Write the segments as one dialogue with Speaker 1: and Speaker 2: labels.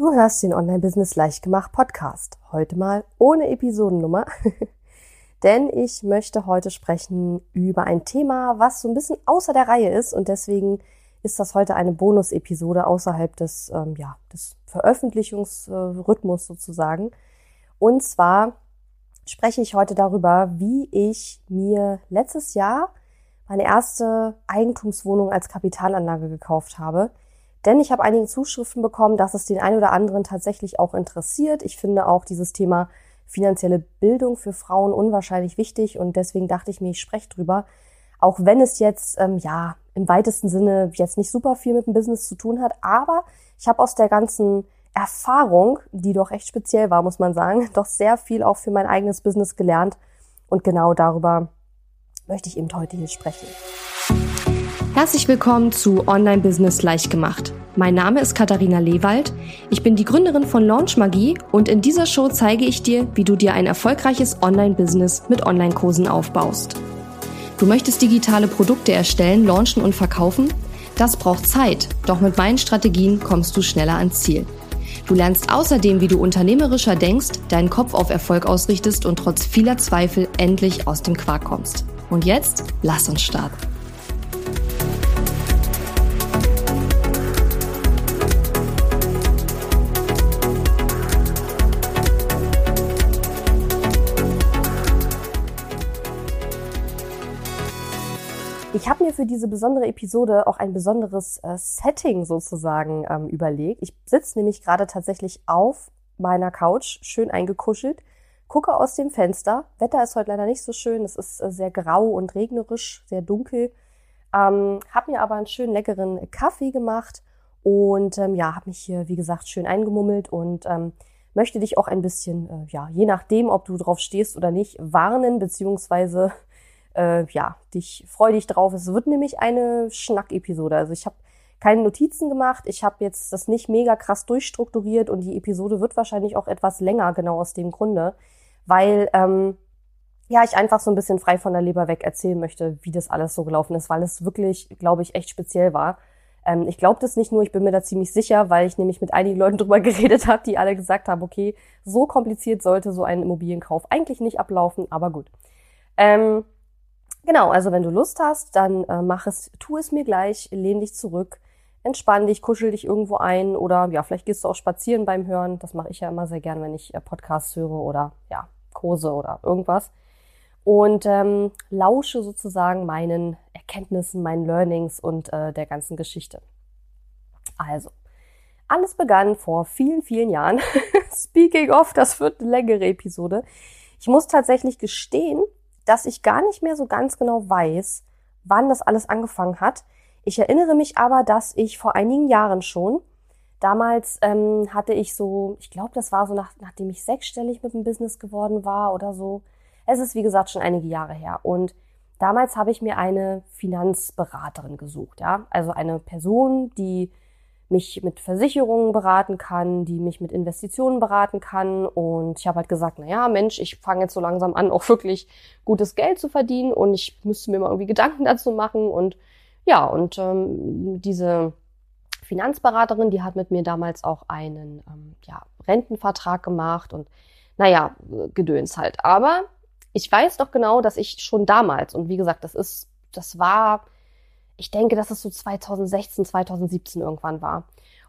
Speaker 1: Du hörst den Online-Business Leichtgemacht Podcast. Heute mal ohne Episodennummer. Denn ich möchte heute sprechen über ein Thema, was so ein bisschen außer der Reihe ist und deswegen ist das heute eine Bonus-Episode außerhalb des, ähm, ja, des Veröffentlichungsrhythmus sozusagen. Und zwar spreche ich heute darüber, wie ich mir letztes Jahr meine erste Eigentumswohnung als Kapitalanlage gekauft habe. Denn ich habe einige Zuschriften bekommen, dass es den einen oder anderen tatsächlich auch interessiert. Ich finde auch dieses Thema finanzielle Bildung für Frauen unwahrscheinlich wichtig und deswegen dachte ich mir, ich spreche drüber. Auch wenn es jetzt ähm, ja im weitesten Sinne jetzt nicht super viel mit dem Business zu tun hat, aber ich habe aus der ganzen Erfahrung, die doch echt speziell war, muss man sagen, doch sehr viel auch für mein eigenes Business gelernt und genau darüber möchte ich eben heute hier sprechen.
Speaker 2: Herzlich willkommen zu Online Business leicht gemacht. Mein Name ist Katharina Lewald. Ich bin die Gründerin von Launch Magie und in dieser Show zeige ich dir, wie du dir ein erfolgreiches Online Business mit Online-Kursen aufbaust. Du möchtest digitale Produkte erstellen, launchen und verkaufen? Das braucht Zeit, doch mit meinen Strategien kommst du schneller ans Ziel. Du lernst außerdem, wie du unternehmerischer denkst, deinen Kopf auf Erfolg ausrichtest und trotz vieler Zweifel endlich aus dem Quark kommst. Und jetzt lass uns starten.
Speaker 1: Ich habe mir für diese besondere Episode auch ein besonderes äh, Setting sozusagen ähm, überlegt. Ich sitze nämlich gerade tatsächlich auf meiner Couch, schön eingekuschelt, gucke aus dem Fenster. Wetter ist heute leider nicht so schön. Es ist äh, sehr grau und regnerisch, sehr dunkel. Ähm, habe mir aber einen schönen leckeren Kaffee gemacht und ähm, ja, habe mich hier, wie gesagt, schön eingemummelt und ähm, möchte dich auch ein bisschen, äh, ja, je nachdem, ob du drauf stehst oder nicht, warnen, beziehungsweise äh, ja, dich freu dich drauf. Es wird nämlich eine Schnack-Episode. Also ich habe keine Notizen gemacht. Ich habe jetzt das nicht mega krass durchstrukturiert und die Episode wird wahrscheinlich auch etwas länger, genau aus dem Grunde, weil ähm, ja ich einfach so ein bisschen frei von der Leber weg erzählen möchte, wie das alles so gelaufen ist, weil es wirklich, glaube ich, echt speziell war. Ähm, ich glaube das nicht nur, ich bin mir da ziemlich sicher, weil ich nämlich mit einigen Leuten drüber geredet habe, die alle gesagt haben, okay, so kompliziert sollte so ein Immobilienkauf eigentlich nicht ablaufen, aber gut. Ähm, Genau, also wenn du Lust hast, dann äh, mach es, tu es mir gleich, lehn dich zurück, entspann dich, kuschel dich irgendwo ein oder ja, vielleicht gehst du auch spazieren beim Hören. Das mache ich ja immer sehr gern, wenn ich äh, Podcasts höre oder ja, Kurse oder irgendwas. Und ähm, lausche sozusagen meinen Erkenntnissen, meinen Learnings und äh, der ganzen Geschichte. Also, alles begann vor vielen, vielen Jahren. Speaking of, das wird eine längere Episode. Ich muss tatsächlich gestehen, dass ich gar nicht mehr so ganz genau weiß, wann das alles angefangen hat. Ich erinnere mich aber, dass ich vor einigen Jahren schon, damals ähm, hatte ich so, ich glaube, das war so nach, nachdem ich sechsstellig mit dem Business geworden war oder so. Es ist, wie gesagt, schon einige Jahre her. Und damals habe ich mir eine Finanzberaterin gesucht, ja. Also eine Person, die mich mit Versicherungen beraten kann, die mich mit Investitionen beraten kann. Und ich habe halt gesagt, na ja, Mensch, ich fange jetzt so langsam an, auch wirklich gutes Geld zu verdienen und ich müsste mir mal irgendwie Gedanken dazu machen. Und ja, und ähm, diese Finanzberaterin, die hat mit mir damals auch einen ähm, ja, Rentenvertrag gemacht und naja, Gedöns halt. Aber ich weiß doch genau, dass ich schon damals, und wie gesagt, das ist, das war ich denke, dass es so 2016, 2017 irgendwann war.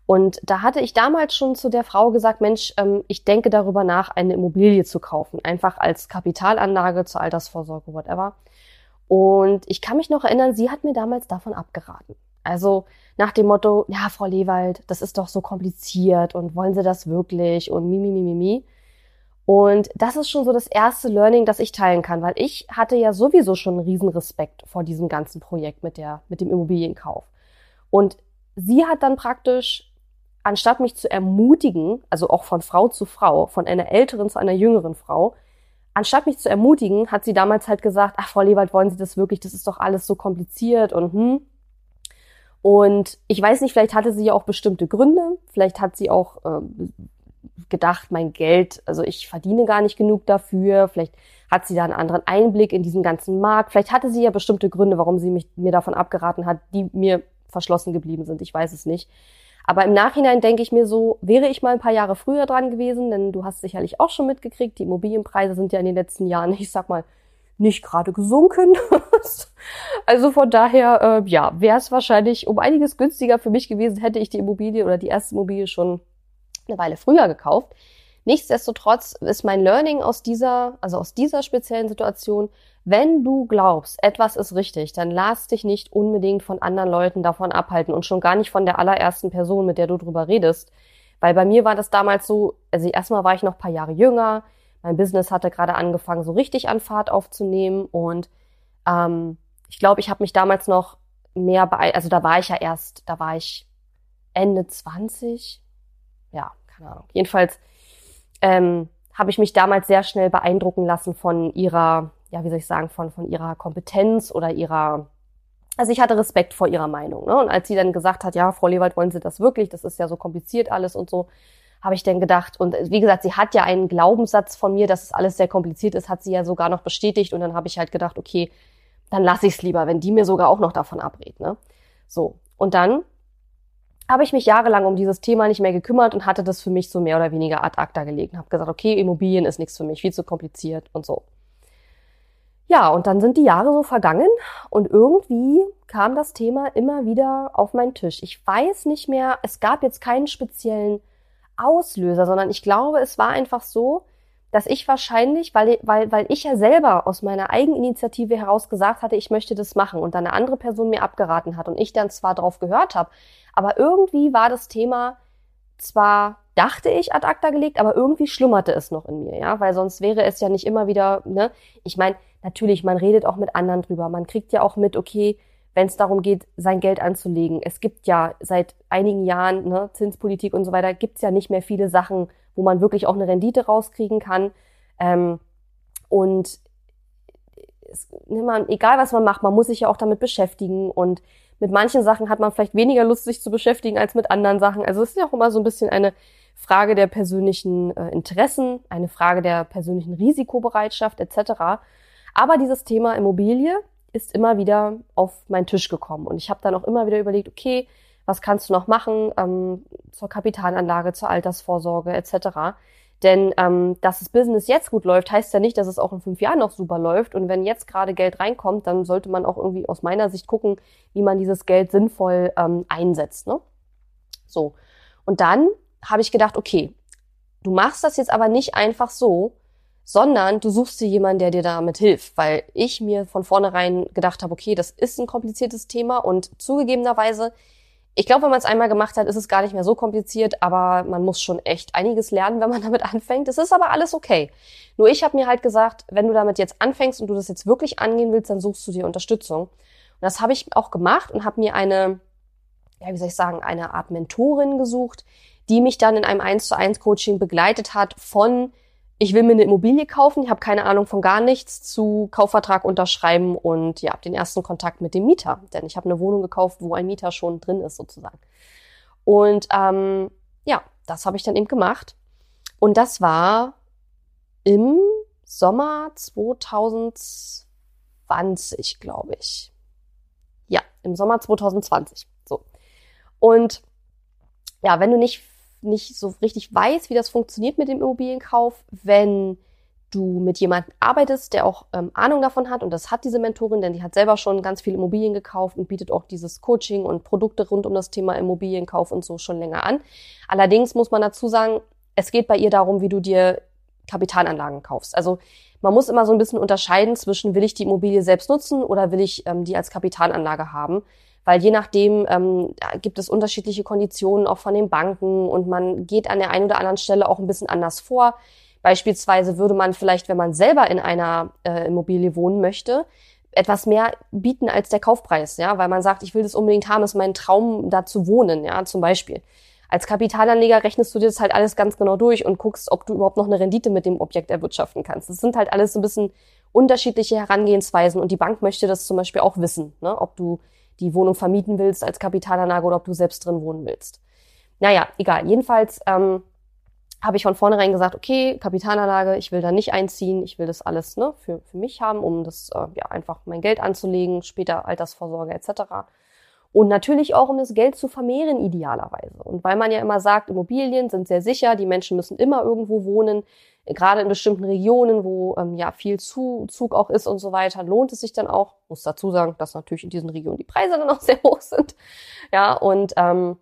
Speaker 1: Und da hatte ich damals schon zu der Frau gesagt, Mensch, ähm, ich denke darüber nach, eine Immobilie zu kaufen, einfach als Kapitalanlage zur Altersvorsorge, whatever. Und ich kann mich noch erinnern, sie hat mir damals davon abgeraten. Also nach dem Motto, ja, Frau Lewald, das ist doch so kompliziert und wollen Sie das wirklich und mi, mi, mi, mi, mi. Und das ist schon so das erste Learning, das ich teilen kann, weil ich hatte ja sowieso schon einen riesen Respekt vor diesem ganzen Projekt mit der, mit dem Immobilienkauf. Und sie hat dann praktisch, anstatt mich zu ermutigen, also auch von Frau zu Frau, von einer älteren zu einer jüngeren Frau, anstatt mich zu ermutigen, hat sie damals halt gesagt, ach, Frau Lewald, wollen Sie das wirklich? Das ist doch alles so kompliziert und hm. Und ich weiß nicht, vielleicht hatte sie ja auch bestimmte Gründe, vielleicht hat sie auch äh, gedacht, mein Geld, also ich verdiene gar nicht genug dafür. Vielleicht hat sie da einen anderen Einblick in diesen ganzen Markt. Vielleicht hatte sie ja bestimmte Gründe, warum sie mich, mir davon abgeraten hat, die mir verschlossen geblieben sind. Ich weiß es nicht. Aber im Nachhinein denke ich mir so, wäre ich mal ein paar Jahre früher dran gewesen, denn du hast sicherlich auch schon mitgekriegt, die Immobilienpreise sind ja in den letzten Jahren, ich sag mal, nicht gerade gesunken. also von daher, äh, ja, wäre es wahrscheinlich um einiges günstiger für mich gewesen, hätte ich die Immobilie oder die erste Immobilie schon eine Weile früher gekauft. Nichtsdestotrotz ist mein Learning aus dieser, also aus dieser speziellen Situation, wenn du glaubst, etwas ist richtig, dann lass dich nicht unbedingt von anderen Leuten davon abhalten und schon gar nicht von der allerersten Person, mit der du drüber redest. Weil bei mir war das damals so, also erstmal war ich noch paar Jahre jünger, mein Business hatte gerade angefangen, so richtig an Fahrt aufzunehmen und ähm, ich glaube, ich habe mich damals noch mehr bei, also da war ich ja erst, da war ich Ende 20, ja, keine Ahnung. Jedenfalls ähm, habe ich mich damals sehr schnell beeindrucken lassen von ihrer ja, wie soll ich sagen, von, von ihrer Kompetenz oder ihrer, also ich hatte Respekt vor ihrer Meinung. Ne? Und als sie dann gesagt hat, ja, Frau Lewald, wollen Sie das wirklich? Das ist ja so kompliziert alles und so, habe ich dann gedacht, und wie gesagt, sie hat ja einen Glaubenssatz von mir, dass es alles sehr kompliziert ist, hat sie ja sogar noch bestätigt. Und dann habe ich halt gedacht, okay, dann lasse ich es lieber, wenn die mir sogar auch noch davon abrät. Ne? So, und dann habe ich mich jahrelang um dieses Thema nicht mehr gekümmert und hatte das für mich so mehr oder weniger ad acta gelegt. Habe gesagt, okay, Immobilien ist nichts für mich, viel zu kompliziert und so. Ja, und dann sind die Jahre so vergangen und irgendwie kam das Thema immer wieder auf meinen Tisch. Ich weiß nicht mehr, es gab jetzt keinen speziellen Auslöser, sondern ich glaube, es war einfach so, dass ich wahrscheinlich, weil, weil, weil ich ja selber aus meiner Eigeninitiative heraus gesagt hatte, ich möchte das machen und dann eine andere Person mir abgeraten hat und ich dann zwar drauf gehört habe, aber irgendwie war das Thema zwar dachte ich ad acta gelegt, aber irgendwie schlummerte es noch in mir, ja, weil sonst wäre es ja nicht immer wieder, ne? Ich meine, natürlich, man redet auch mit anderen drüber, man kriegt ja auch mit, okay, wenn es darum geht, sein Geld anzulegen. Es gibt ja seit einigen Jahren, ne, Zinspolitik und so weiter, gibt's ja nicht mehr viele Sachen, wo man wirklich auch eine Rendite rauskriegen kann. Ähm, und es, ne, man, egal was man macht, man muss sich ja auch damit beschäftigen und mit manchen Sachen hat man vielleicht weniger Lust, sich zu beschäftigen als mit anderen Sachen. Also es ist ja auch immer so ein bisschen eine Frage der persönlichen äh, Interessen, eine Frage der persönlichen Risikobereitschaft etc. Aber dieses Thema Immobilie ist immer wieder auf meinen Tisch gekommen und ich habe dann auch immer wieder überlegt, okay, was kannst du noch machen ähm, zur Kapitalanlage, zur Altersvorsorge etc. Denn ähm, dass das Business jetzt gut läuft, heißt ja nicht, dass es auch in fünf Jahren noch super läuft. Und wenn jetzt gerade Geld reinkommt, dann sollte man auch irgendwie aus meiner Sicht gucken, wie man dieses Geld sinnvoll ähm, einsetzt. Ne? So. Und dann habe ich gedacht, okay, du machst das jetzt aber nicht einfach so, sondern du suchst dir jemanden, der dir damit hilft, weil ich mir von vornherein gedacht habe, okay, das ist ein kompliziertes Thema und zugegebenerweise, ich glaube, wenn man es einmal gemacht hat, ist es gar nicht mehr so kompliziert, aber man muss schon echt einiges lernen, wenn man damit anfängt. Es ist aber alles okay. Nur ich habe mir halt gesagt, wenn du damit jetzt anfängst und du das jetzt wirklich angehen willst, dann suchst du dir Unterstützung. Und das habe ich auch gemacht und habe mir eine, ja, wie soll ich sagen, eine Art Mentorin gesucht, die mich dann in einem 1 zu 1 Coaching begleitet hat von ich will mir eine Immobilie kaufen, ich habe keine Ahnung von gar nichts, zu Kaufvertrag unterschreiben und ja, den ersten Kontakt mit dem Mieter. Denn ich habe eine Wohnung gekauft, wo ein Mieter schon drin ist sozusagen. Und ähm, ja, das habe ich dann eben gemacht. Und das war im Sommer 2020, glaube ich. Ja, im Sommer 2020. So. Und ja, wenn du nicht nicht so richtig weiß, wie das funktioniert mit dem Immobilienkauf, wenn du mit jemandem arbeitest, der auch ähm, Ahnung davon hat, und das hat diese Mentorin, denn die hat selber schon ganz viele Immobilien gekauft und bietet auch dieses Coaching und Produkte rund um das Thema Immobilienkauf und so schon länger an. Allerdings muss man dazu sagen, es geht bei ihr darum, wie du dir Kapitalanlagen kaufst. Also man muss immer so ein bisschen unterscheiden zwischen, will ich die Immobilie selbst nutzen oder will ich ähm, die als Kapitalanlage haben weil je nachdem ähm, gibt es unterschiedliche Konditionen auch von den Banken und man geht an der einen oder anderen Stelle auch ein bisschen anders vor. Beispielsweise würde man vielleicht, wenn man selber in einer äh, Immobilie wohnen möchte, etwas mehr bieten als der Kaufpreis, ja, weil man sagt, ich will das unbedingt haben, ist mein Traum, da zu wohnen, ja, zum Beispiel. Als Kapitalanleger rechnest du dir das halt alles ganz genau durch und guckst, ob du überhaupt noch eine Rendite mit dem Objekt erwirtschaften kannst. Das sind halt alles so ein bisschen unterschiedliche Herangehensweisen und die Bank möchte das zum Beispiel auch wissen, ne? ob du die Wohnung vermieten willst als Kapitalanlage oder ob du selbst drin wohnen willst. Naja, egal. Jedenfalls ähm, habe ich von vornherein gesagt, okay, Kapitalanlage, ich will da nicht einziehen, ich will das alles ne, für, für mich haben, um das äh, ja einfach mein Geld anzulegen, später Altersvorsorge etc. Und natürlich auch, um das Geld zu vermehren, idealerweise. Und weil man ja immer sagt, Immobilien sind sehr sicher, die Menschen müssen immer irgendwo wohnen, gerade in bestimmten Regionen, wo ähm, ja viel Zuzug auch ist und so weiter, lohnt es sich dann auch. Muss dazu sagen, dass natürlich in diesen Regionen die Preise dann auch sehr hoch sind. Ja, und ähm,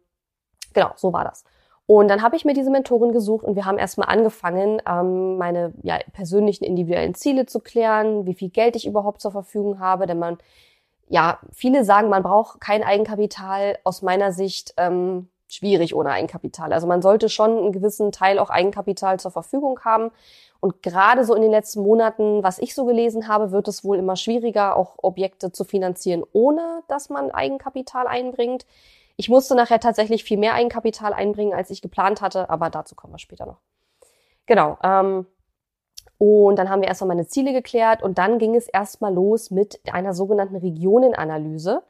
Speaker 1: genau, so war das. Und dann habe ich mir diese Mentorin gesucht und wir haben erstmal angefangen, ähm, meine ja, persönlichen individuellen Ziele zu klären, wie viel Geld ich überhaupt zur Verfügung habe, denn man ja, viele sagen, man braucht kein Eigenkapital. Aus meiner Sicht ähm, schwierig ohne Eigenkapital. Also man sollte schon einen gewissen Teil auch Eigenkapital zur Verfügung haben. Und gerade so in den letzten Monaten, was ich so gelesen habe, wird es wohl immer schwieriger, auch Objekte zu finanzieren, ohne dass man Eigenkapital einbringt. Ich musste nachher tatsächlich viel mehr Eigenkapital einbringen, als ich geplant hatte, aber dazu kommen wir später noch. Genau. Ähm, und dann haben wir erstmal meine Ziele geklärt und dann ging es erstmal los mit einer sogenannten Regionenanalyse.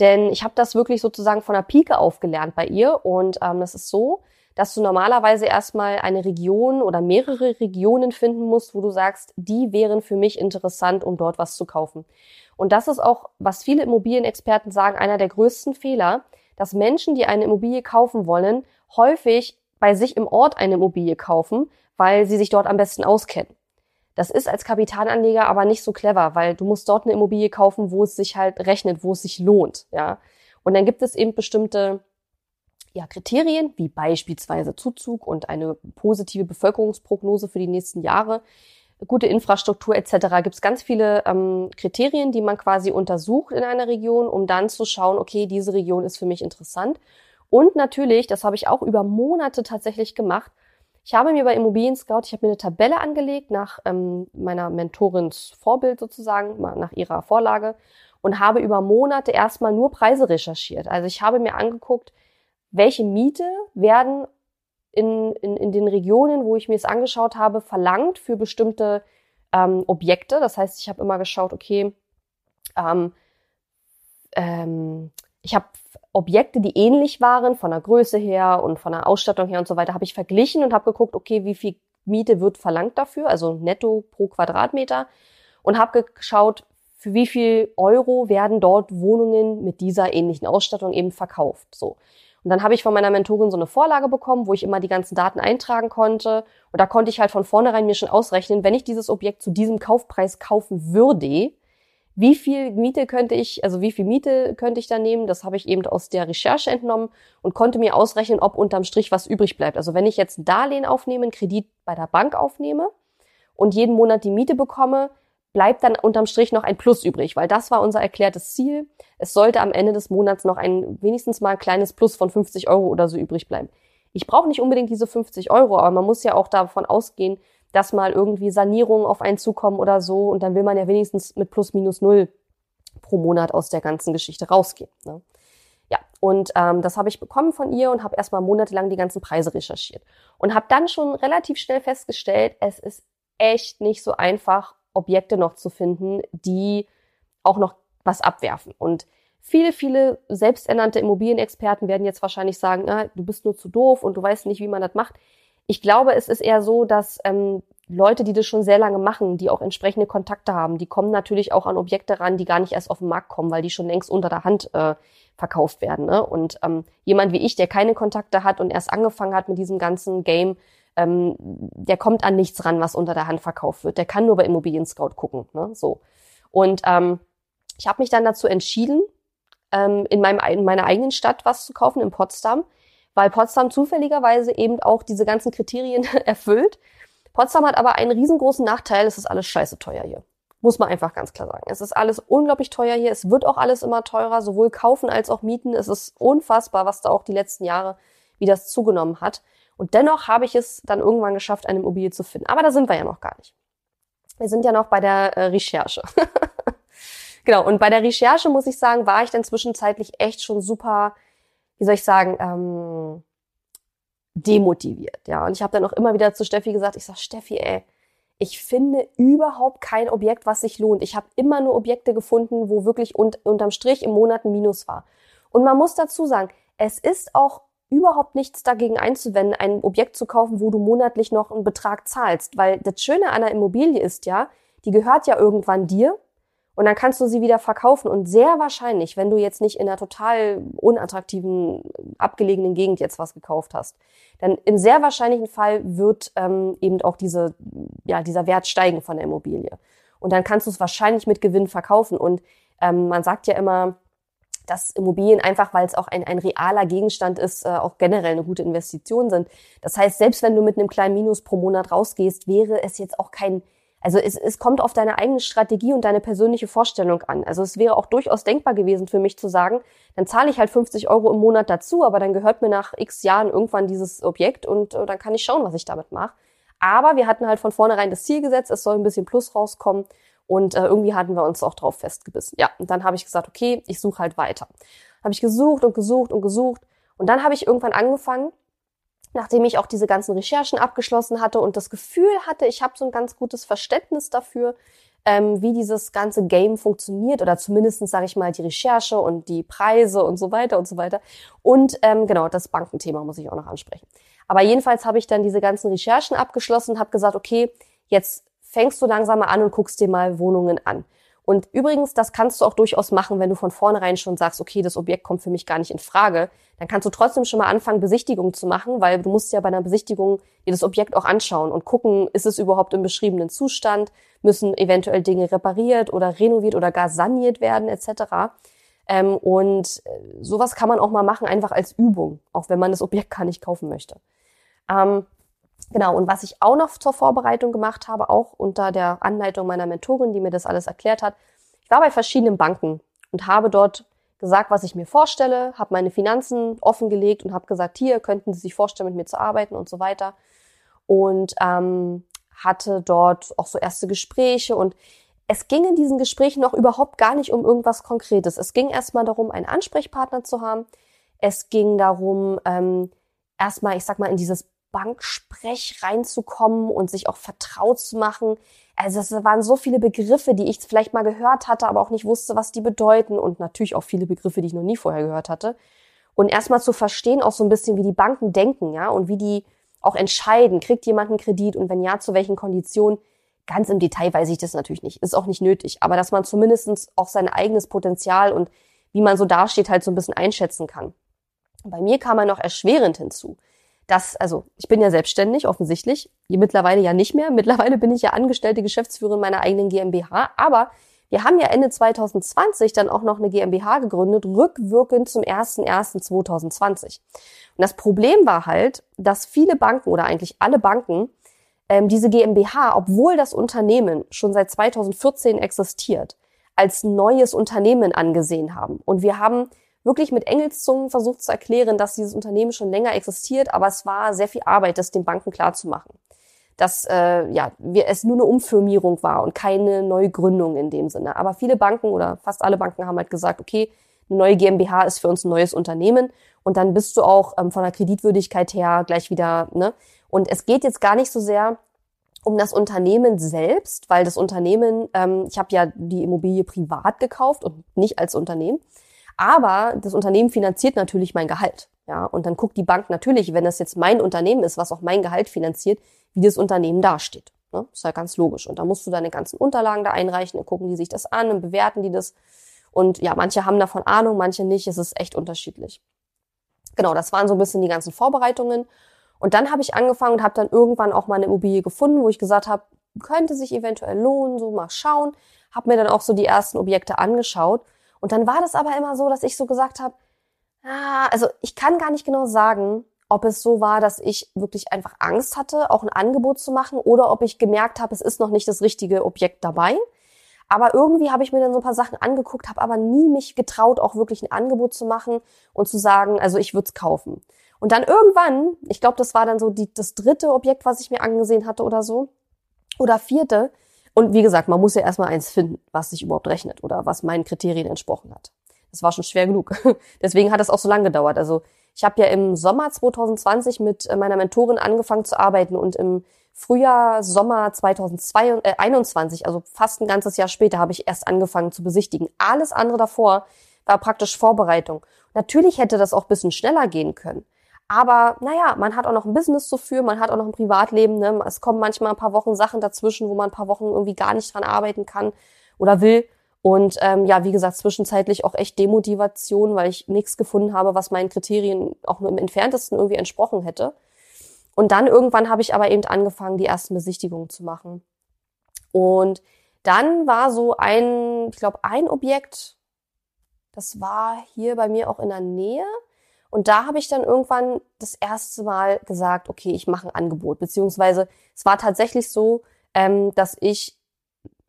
Speaker 1: Denn ich habe das wirklich sozusagen von der Pike aufgelernt bei ihr. Und ähm, das ist so, dass du normalerweise erstmal eine Region oder mehrere Regionen finden musst, wo du sagst, die wären für mich interessant, um dort was zu kaufen. Und das ist auch, was viele Immobilienexperten sagen, einer der größten Fehler, dass Menschen, die eine Immobilie kaufen wollen, häufig bei sich im Ort eine Immobilie kaufen, weil sie sich dort am besten auskennen. Das ist als Kapitalanleger aber nicht so clever, weil du musst dort eine Immobilie kaufen, wo es sich halt rechnet, wo es sich lohnt, ja. Und dann gibt es eben bestimmte ja, Kriterien, wie beispielsweise Zuzug und eine positive Bevölkerungsprognose für die nächsten Jahre, gute Infrastruktur etc. Gibt es ganz viele ähm, Kriterien, die man quasi untersucht in einer Region, um dann zu schauen, okay, diese Region ist für mich interessant. Und natürlich, das habe ich auch über Monate tatsächlich gemacht, ich habe mir bei Immobilien Scout, ich habe mir eine Tabelle angelegt nach ähm, meiner Mentorins Vorbild sozusagen, nach ihrer Vorlage und habe über Monate erstmal nur Preise recherchiert. Also ich habe mir angeguckt, welche Miete werden in, in, in den Regionen, wo ich mir es angeschaut habe, verlangt für bestimmte ähm, Objekte. Das heißt, ich habe immer geschaut, okay, ähm, ähm, ich habe Objekte, die ähnlich waren, von der Größe her und von der Ausstattung her und so weiter, habe ich verglichen und habe geguckt, okay, wie viel Miete wird verlangt dafür, also netto pro Quadratmeter und habe geschaut, für wie viel Euro werden dort Wohnungen mit dieser ähnlichen Ausstattung eben verkauft. So. Und dann habe ich von meiner Mentorin so eine Vorlage bekommen, wo ich immer die ganzen Daten eintragen konnte. Und da konnte ich halt von vornherein mir schon ausrechnen, wenn ich dieses Objekt zu diesem Kaufpreis kaufen würde, wie viel Miete könnte ich, also wie viel Miete könnte ich da nehmen? Das habe ich eben aus der Recherche entnommen und konnte mir ausrechnen, ob unterm Strich was übrig bleibt. Also wenn ich jetzt ein Darlehen aufnehme, einen Kredit bei der Bank aufnehme und jeden Monat die Miete bekomme, bleibt dann unterm Strich noch ein Plus übrig, weil das war unser erklärtes Ziel. Es sollte am Ende des Monats noch ein wenigstens mal ein kleines Plus von 50 Euro oder so übrig bleiben. Ich brauche nicht unbedingt diese 50 Euro, aber man muss ja auch davon ausgehen, dass mal irgendwie Sanierungen auf einen zukommen oder so und dann will man ja wenigstens mit plus minus null pro Monat aus der ganzen Geschichte rausgehen. Ne? Ja, und ähm, das habe ich bekommen von ihr und habe erstmal monatelang die ganzen Preise recherchiert und habe dann schon relativ schnell festgestellt, es ist echt nicht so einfach, Objekte noch zu finden, die auch noch was abwerfen. Und viele, viele selbsternannte Immobilienexperten werden jetzt wahrscheinlich sagen, ah, du bist nur zu doof und du weißt nicht, wie man das macht. Ich glaube, es ist eher so, dass ähm, Leute, die das schon sehr lange machen, die auch entsprechende Kontakte haben, die kommen natürlich auch an Objekte ran, die gar nicht erst auf den Markt kommen, weil die schon längst unter der Hand äh, verkauft werden. Ne? Und ähm, jemand wie ich, der keine Kontakte hat und erst angefangen hat mit diesem ganzen Game, ähm, der kommt an nichts ran, was unter der Hand verkauft wird. Der kann nur bei Immobilien Scout gucken. Ne? So. Und ähm, ich habe mich dann dazu entschieden, ähm, in, meinem, in meiner eigenen Stadt was zu kaufen, in Potsdam weil Potsdam zufälligerweise eben auch diese ganzen Kriterien erfüllt. Potsdam hat aber einen riesengroßen Nachteil, es ist alles scheiße teuer hier. Muss man einfach ganz klar sagen. Es ist alles unglaublich teuer hier. Es wird auch alles immer teurer, sowohl kaufen als auch mieten. Es ist unfassbar, was da auch die letzten Jahre, wie das zugenommen hat. Und dennoch habe ich es dann irgendwann geschafft, eine Immobilie zu finden. Aber da sind wir ja noch gar nicht. Wir sind ja noch bei der äh, Recherche. genau. Und bei der Recherche muss ich sagen, war ich dann zwischenzeitlich echt schon super wie soll ich sagen, ähm, demotiviert. Ja, und ich habe dann auch immer wieder zu Steffi gesagt, ich sag Steffi, ey, ich finde überhaupt kein Objekt, was sich lohnt. Ich habe immer nur Objekte gefunden, wo wirklich un unterm Strich im Monat ein Minus war. Und man muss dazu sagen, es ist auch überhaupt nichts dagegen einzuwenden, ein Objekt zu kaufen, wo du monatlich noch einen Betrag zahlst. Weil das Schöne an einer Immobilie ist ja, die gehört ja irgendwann dir und dann kannst du sie wieder verkaufen. Und sehr wahrscheinlich, wenn du jetzt nicht in einer total unattraktiven, abgelegenen Gegend jetzt was gekauft hast, dann im sehr wahrscheinlichen Fall wird ähm, eben auch diese, ja, dieser Wert steigen von der Immobilie. Und dann kannst du es wahrscheinlich mit Gewinn verkaufen. Und ähm, man sagt ja immer, dass Immobilien einfach, weil es auch ein, ein realer Gegenstand ist, äh, auch generell eine gute Investition sind. Das heißt, selbst wenn du mit einem kleinen Minus pro Monat rausgehst, wäre es jetzt auch kein also es, es kommt auf deine eigene Strategie und deine persönliche Vorstellung an. Also es wäre auch durchaus denkbar gewesen für mich zu sagen, dann zahle ich halt 50 Euro im Monat dazu, aber dann gehört mir nach x Jahren irgendwann dieses Objekt und äh, dann kann ich schauen, was ich damit mache. Aber wir hatten halt von vornherein das Ziel gesetzt, es soll ein bisschen Plus rauskommen und äh, irgendwie hatten wir uns auch drauf festgebissen. Ja, und dann habe ich gesagt, okay, ich suche halt weiter. Habe ich gesucht und gesucht und gesucht und dann habe ich irgendwann angefangen, nachdem ich auch diese ganzen Recherchen abgeschlossen hatte und das Gefühl hatte, ich habe so ein ganz gutes Verständnis dafür, ähm, wie dieses ganze Game funktioniert oder zumindest sage ich mal die Recherche und die Preise und so weiter und so weiter. Und ähm, genau, das Bankenthema muss ich auch noch ansprechen. Aber jedenfalls habe ich dann diese ganzen Recherchen abgeschlossen und habe gesagt, okay, jetzt fängst du langsam mal an und guckst dir mal Wohnungen an. Und übrigens, das kannst du auch durchaus machen, wenn du von vornherein schon sagst, okay, das Objekt kommt für mich gar nicht in Frage. Dann kannst du trotzdem schon mal anfangen, Besichtigungen zu machen, weil du musst ja bei einer Besichtigung dir das Objekt auch anschauen und gucken, ist es überhaupt im beschriebenen Zustand, müssen eventuell Dinge repariert oder renoviert oder gar saniert werden etc. Ähm, und äh, sowas kann man auch mal machen, einfach als Übung, auch wenn man das Objekt gar nicht kaufen möchte. Ähm, Genau, und was ich auch noch zur Vorbereitung gemacht habe, auch unter der Anleitung meiner Mentorin, die mir das alles erklärt hat, ich war bei verschiedenen Banken und habe dort gesagt, was ich mir vorstelle, habe meine Finanzen offengelegt und habe gesagt, hier könnten Sie sich vorstellen, mit mir zu arbeiten und so weiter. Und ähm, hatte dort auch so erste Gespräche und es ging in diesen Gesprächen noch überhaupt gar nicht um irgendwas Konkretes. Es ging erstmal darum, einen Ansprechpartner zu haben. Es ging darum, ähm, erstmal, ich sag mal, in dieses Banksprech reinzukommen und sich auch vertraut zu machen. Also es waren so viele Begriffe, die ich vielleicht mal gehört hatte, aber auch nicht wusste, was die bedeuten und natürlich auch viele Begriffe, die ich noch nie vorher gehört hatte. Und erstmal zu verstehen auch so ein bisschen, wie die Banken denken, ja, und wie die auch entscheiden, kriegt jemand einen Kredit und wenn ja, zu welchen Konditionen. Ganz im Detail weiß ich das natürlich nicht, ist auch nicht nötig, aber dass man zumindestens auch sein eigenes Potenzial und wie man so dasteht, halt so ein bisschen einschätzen kann. Bei mir kam man noch erschwerend hinzu das, also ich bin ja selbstständig, offensichtlich, mittlerweile ja nicht mehr. Mittlerweile bin ich ja angestellte Geschäftsführerin meiner eigenen GmbH, aber wir haben ja Ende 2020 dann auch noch eine GmbH gegründet, rückwirkend zum 01.01.2020. Und das Problem war halt, dass viele Banken oder eigentlich alle Banken ähm, diese GmbH, obwohl das Unternehmen schon seit 2014 existiert, als neues Unternehmen angesehen haben. Und wir haben wirklich mit Engelszungen versucht zu erklären, dass dieses Unternehmen schon länger existiert, aber es war sehr viel Arbeit, das den Banken klarzumachen. Dass äh, ja, wir, es nur eine Umfirmierung war und keine Neugründung in dem Sinne. Aber viele Banken oder fast alle Banken haben halt gesagt, okay, eine neue GmbH ist für uns ein neues Unternehmen und dann bist du auch ähm, von der Kreditwürdigkeit her gleich wieder, ne? Und es geht jetzt gar nicht so sehr um das Unternehmen selbst, weil das Unternehmen, ähm, ich habe ja die Immobilie privat gekauft und nicht als Unternehmen. Aber das Unternehmen finanziert natürlich mein Gehalt. Ja, und dann guckt die Bank natürlich, wenn das jetzt mein Unternehmen ist, was auch mein Gehalt finanziert, wie das Unternehmen dasteht. Ne? Ist ja ganz logisch. Und da musst du deine ganzen Unterlagen da einreichen, dann gucken die sich das an und bewerten die das. Und ja, manche haben davon Ahnung, manche nicht. Es ist echt unterschiedlich. Genau, das waren so ein bisschen die ganzen Vorbereitungen. Und dann habe ich angefangen und habe dann irgendwann auch mal eine Immobilie gefunden, wo ich gesagt habe, könnte sich eventuell lohnen, so mal schauen. Habe mir dann auch so die ersten Objekte angeschaut und dann war das aber immer so, dass ich so gesagt habe, ah, also ich kann gar nicht genau sagen, ob es so war, dass ich wirklich einfach Angst hatte, auch ein Angebot zu machen, oder ob ich gemerkt habe, es ist noch nicht das richtige Objekt dabei. Aber irgendwie habe ich mir dann so ein paar Sachen angeguckt, habe aber nie mich getraut, auch wirklich ein Angebot zu machen und zu sagen, also ich würde es kaufen. Und dann irgendwann, ich glaube, das war dann so die, das dritte Objekt, was ich mir angesehen hatte oder so, oder vierte, und wie gesagt, man muss ja erstmal eins finden, was sich überhaupt rechnet oder was meinen Kriterien entsprochen hat. Das war schon schwer genug. Deswegen hat es auch so lange gedauert. Also ich habe ja im Sommer 2020 mit äh, meiner Mentorin angefangen zu arbeiten und im Frühjahr, Sommer 2021, also fast ein ganzes Jahr später, habe ich erst angefangen zu besichtigen. Alles andere davor war praktisch Vorbereitung. Natürlich hätte das auch bisschen schneller gehen können. Aber naja, man hat auch noch ein Business zu führen, man hat auch noch ein Privatleben. Ne? Es kommen manchmal ein paar Wochen Sachen dazwischen, wo man ein paar Wochen irgendwie gar nicht dran arbeiten kann oder will. Und ähm, ja, wie gesagt, zwischenzeitlich auch echt Demotivation, weil ich nichts gefunden habe, was meinen Kriterien auch nur im entferntesten irgendwie entsprochen hätte. Und dann irgendwann habe ich aber eben angefangen, die ersten Besichtigungen zu machen. Und dann war so ein, ich glaube, ein Objekt, das war hier bei mir auch in der Nähe. Und da habe ich dann irgendwann das erste Mal gesagt, okay, ich mache ein Angebot. Beziehungsweise es war tatsächlich so, ähm, dass ich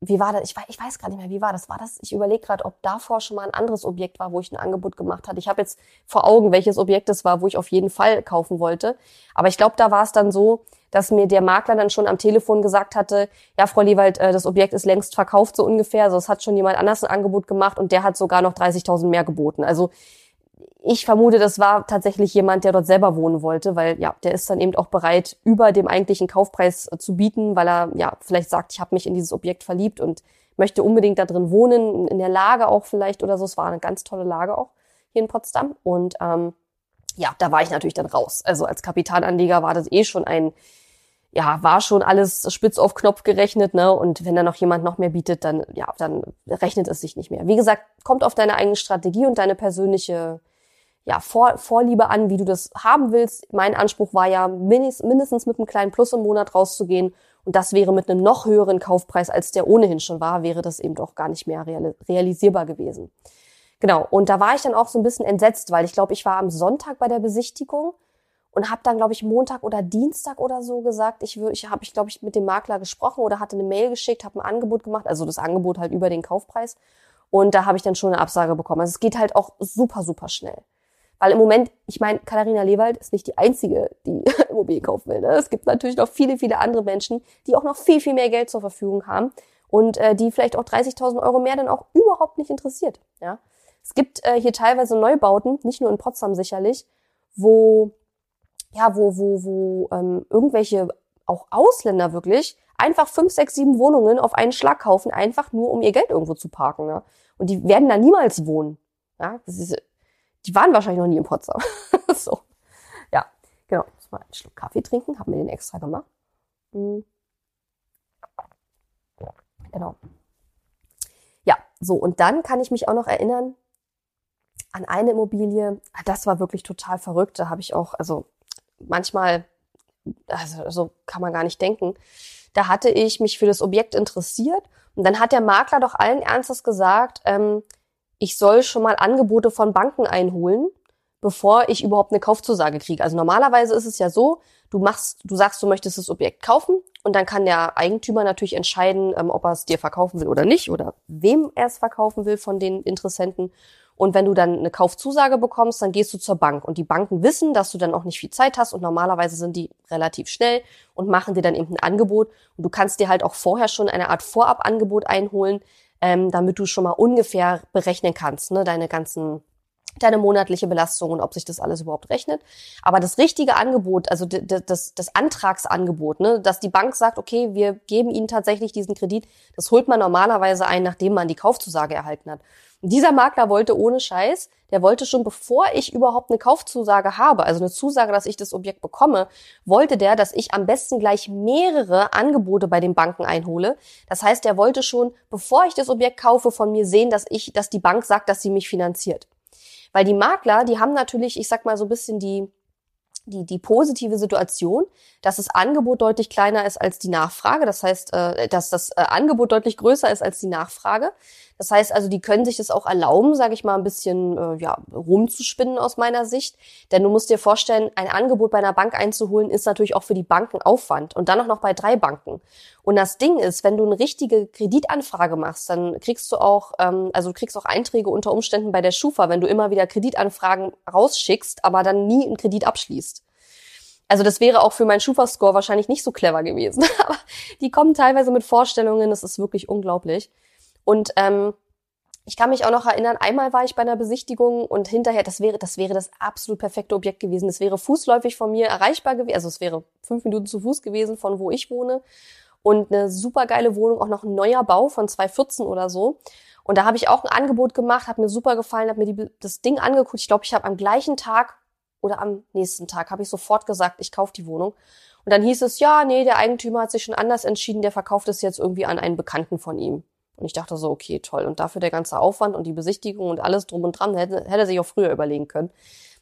Speaker 1: wie war das? Ich weiß, ich weiß gar nicht mehr, wie war das? War das? Ich überlege gerade, ob davor schon mal ein anderes Objekt war, wo ich ein Angebot gemacht hatte. Ich habe jetzt vor Augen, welches Objekt es war, wo ich auf jeden Fall kaufen wollte. Aber ich glaube, da war es dann so, dass mir der Makler dann schon am Telefon gesagt hatte, ja, Frau Liewald, äh, das Objekt ist längst verkauft, so ungefähr. Also es hat schon jemand anders ein Angebot gemacht und der hat sogar noch 30.000 mehr geboten. Also ich vermute, das war tatsächlich jemand, der dort selber wohnen wollte, weil ja, der ist dann eben auch bereit, über dem eigentlichen Kaufpreis äh, zu bieten, weil er ja vielleicht sagt, ich habe mich in dieses Objekt verliebt und möchte unbedingt da drin wohnen, in der Lage auch vielleicht oder so. Es war eine ganz tolle Lage auch hier in Potsdam. Und ähm, ja, da war ich natürlich dann raus. Also als Kapitalanleger war das eh schon ein, ja, war schon alles spitz auf Knopf gerechnet, ne? Und wenn da noch jemand noch mehr bietet, dann, ja, dann rechnet es sich nicht mehr. Wie gesagt, kommt auf deine eigene Strategie und deine persönliche ja, Vor Vorliebe an, wie du das haben willst. Mein Anspruch war ja, mindestens mit einem kleinen Plus im Monat rauszugehen. Und das wäre mit einem noch höheren Kaufpreis, als der ohnehin schon war, wäre das eben doch gar nicht mehr realisierbar gewesen. Genau, und da war ich dann auch so ein bisschen entsetzt, weil ich glaube, ich war am Sonntag bei der Besichtigung und habe dann, glaube ich, Montag oder Dienstag oder so gesagt, ich, ich habe, ich glaube, ich mit dem Makler gesprochen oder hatte eine Mail geschickt, habe ein Angebot gemacht, also das Angebot halt über den Kaufpreis. Und da habe ich dann schon eine Absage bekommen. Also es geht halt auch super, super schnell. Weil im Moment, ich meine, Katharina Lewald ist nicht die einzige, die Immobilien kaufen will. Ne? Es gibt natürlich noch viele, viele andere Menschen, die auch noch viel, viel mehr Geld zur Verfügung haben und äh, die vielleicht auch 30.000 Euro mehr dann auch überhaupt nicht interessiert. Ja, Es gibt äh, hier teilweise Neubauten, nicht nur in Potsdam sicherlich, wo ja, wo, wo, wo ähm, irgendwelche auch Ausländer wirklich einfach fünf, sechs, sieben Wohnungen auf einen Schlag kaufen, einfach nur um ihr Geld irgendwo zu parken. Ja? Und die werden da niemals wohnen. Ja, das ist die waren wahrscheinlich noch nie in Potsdam. so. Ja, genau. Ich muss mal einen Schluck Kaffee trinken. Haben wir den extra gemacht. Mhm. Genau. Ja, so. Und dann kann ich mich auch noch erinnern an eine Immobilie. Ah, das war wirklich total verrückt. Da habe ich auch, also manchmal, also so kann man gar nicht denken. Da hatte ich mich für das Objekt interessiert und dann hat der Makler doch allen Ernstes gesagt, ähm, ich soll schon mal Angebote von Banken einholen, bevor ich überhaupt eine Kaufzusage kriege. Also normalerweise ist es ja so, du machst, du sagst, du möchtest das Objekt kaufen und dann kann der Eigentümer natürlich entscheiden, ähm, ob er es dir verkaufen will oder nicht oder wem er es verkaufen will von den Interessenten. Und wenn du dann eine Kaufzusage bekommst, dann gehst du zur Bank. Und die Banken wissen, dass du dann auch nicht viel Zeit hast und normalerweise sind die relativ schnell und machen dir dann eben ein Angebot. Und du kannst dir halt auch vorher schon eine Art Vorabangebot einholen, ähm, damit du schon mal ungefähr berechnen kannst, ne, deine ganzen deine monatliche Belastung und ob sich das alles überhaupt rechnet. Aber das richtige Angebot, also das, das Antragsangebot, ne, dass die Bank sagt, okay, wir geben Ihnen tatsächlich diesen Kredit, das holt man normalerweise ein, nachdem man die Kaufzusage erhalten hat. Dieser Makler wollte ohne Scheiß, der wollte schon bevor ich überhaupt eine Kaufzusage habe, also eine Zusage, dass ich das Objekt bekomme, wollte der, dass ich am besten gleich mehrere Angebote bei den Banken einhole. Das heißt, der wollte schon, bevor ich das Objekt kaufe, von mir sehen, dass ich, dass die Bank sagt, dass sie mich finanziert. Weil die Makler, die haben natürlich, ich sag mal so ein bisschen die, die, die positive Situation, dass das Angebot deutlich kleiner ist als die Nachfrage. Das heißt, äh, dass das äh, Angebot deutlich größer ist als die Nachfrage. Das heißt also, die können sich das auch erlauben, sage ich mal, ein bisschen äh, ja, rumzuspinnen aus meiner Sicht. Denn du musst dir vorstellen, ein Angebot bei einer Bank einzuholen, ist natürlich auch für die Banken Aufwand. Und dann auch noch bei drei Banken. Und das Ding ist, wenn du eine richtige Kreditanfrage machst, dann kriegst du auch, ähm, also du kriegst auch Einträge unter Umständen bei der Schufa, wenn du immer wieder Kreditanfragen rausschickst, aber dann nie einen Kredit abschließt. Also das wäre auch für meinen Schufa-Score wahrscheinlich nicht so clever gewesen. Aber die kommen teilweise mit Vorstellungen, das ist wirklich unglaublich. Und ähm, ich kann mich auch noch erinnern, einmal war ich bei einer Besichtigung und hinterher, das wäre, das wäre das absolut perfekte Objekt gewesen. Es wäre fußläufig von mir erreichbar gewesen, also es wäre fünf Minuten zu Fuß gewesen von wo ich wohne. Und eine super geile Wohnung, auch noch ein neuer Bau von 2014 oder so. Und da habe ich auch ein Angebot gemacht, hat mir super gefallen, habe mir die, das Ding angeguckt. Ich glaube, ich habe am gleichen Tag oder am nächsten Tag habe ich sofort gesagt, ich kaufe die Wohnung. Und dann hieß es, ja, nee, der Eigentümer hat sich schon anders entschieden, der verkauft es jetzt irgendwie an einen Bekannten von ihm. Und ich dachte so, okay, toll. Und dafür der ganze Aufwand und die Besichtigung und alles drum und dran, hätte, hätte er sich auch früher überlegen können.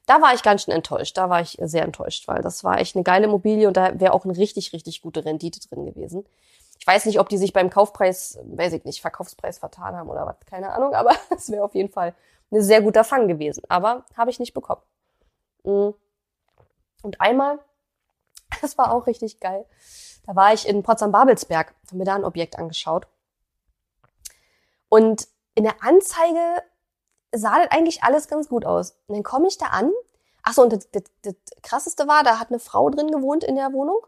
Speaker 1: Da war ich ganz schön enttäuscht. Da war ich sehr enttäuscht, weil das war echt eine geile Immobilie und da wäre auch eine richtig, richtig gute Rendite drin gewesen. Ich weiß nicht, ob die sich beim Kaufpreis, weiß ich nicht, Verkaufspreis vertan haben oder was, keine Ahnung, aber es wäre auf jeden Fall ein sehr guter Fang gewesen. Aber habe ich nicht bekommen. Mm. Und einmal, das war auch richtig geil, da war ich in Potsdam-Babelsberg, habe mir da ein Objekt angeschaut. Und in der Anzeige sah das eigentlich alles ganz gut aus. Und dann komme ich da an. Ach so, und das, das, das krasseste war, da hat eine Frau drin gewohnt in der Wohnung.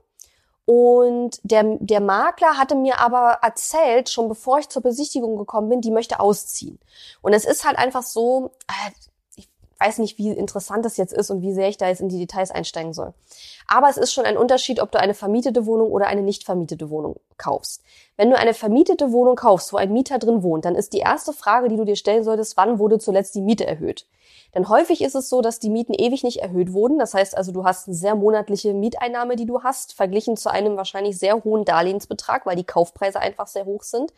Speaker 1: Und der, der Makler hatte mir aber erzählt, schon bevor ich zur Besichtigung gekommen bin, die möchte ausziehen. Und es ist halt einfach so, äh, weiß nicht, wie interessant das jetzt ist und wie sehr ich da jetzt in die Details einsteigen soll. Aber es ist schon ein Unterschied, ob du eine vermietete Wohnung oder eine nicht vermietete Wohnung kaufst. Wenn du eine vermietete Wohnung kaufst, wo ein Mieter drin wohnt, dann ist die erste Frage, die du dir stellen solltest, wann wurde zuletzt die Miete erhöht? Denn häufig ist es so, dass die Mieten ewig nicht erhöht wurden. Das heißt also, du hast eine sehr monatliche Mieteinnahme, die du hast, verglichen zu einem wahrscheinlich sehr hohen Darlehensbetrag, weil die Kaufpreise einfach sehr hoch sind.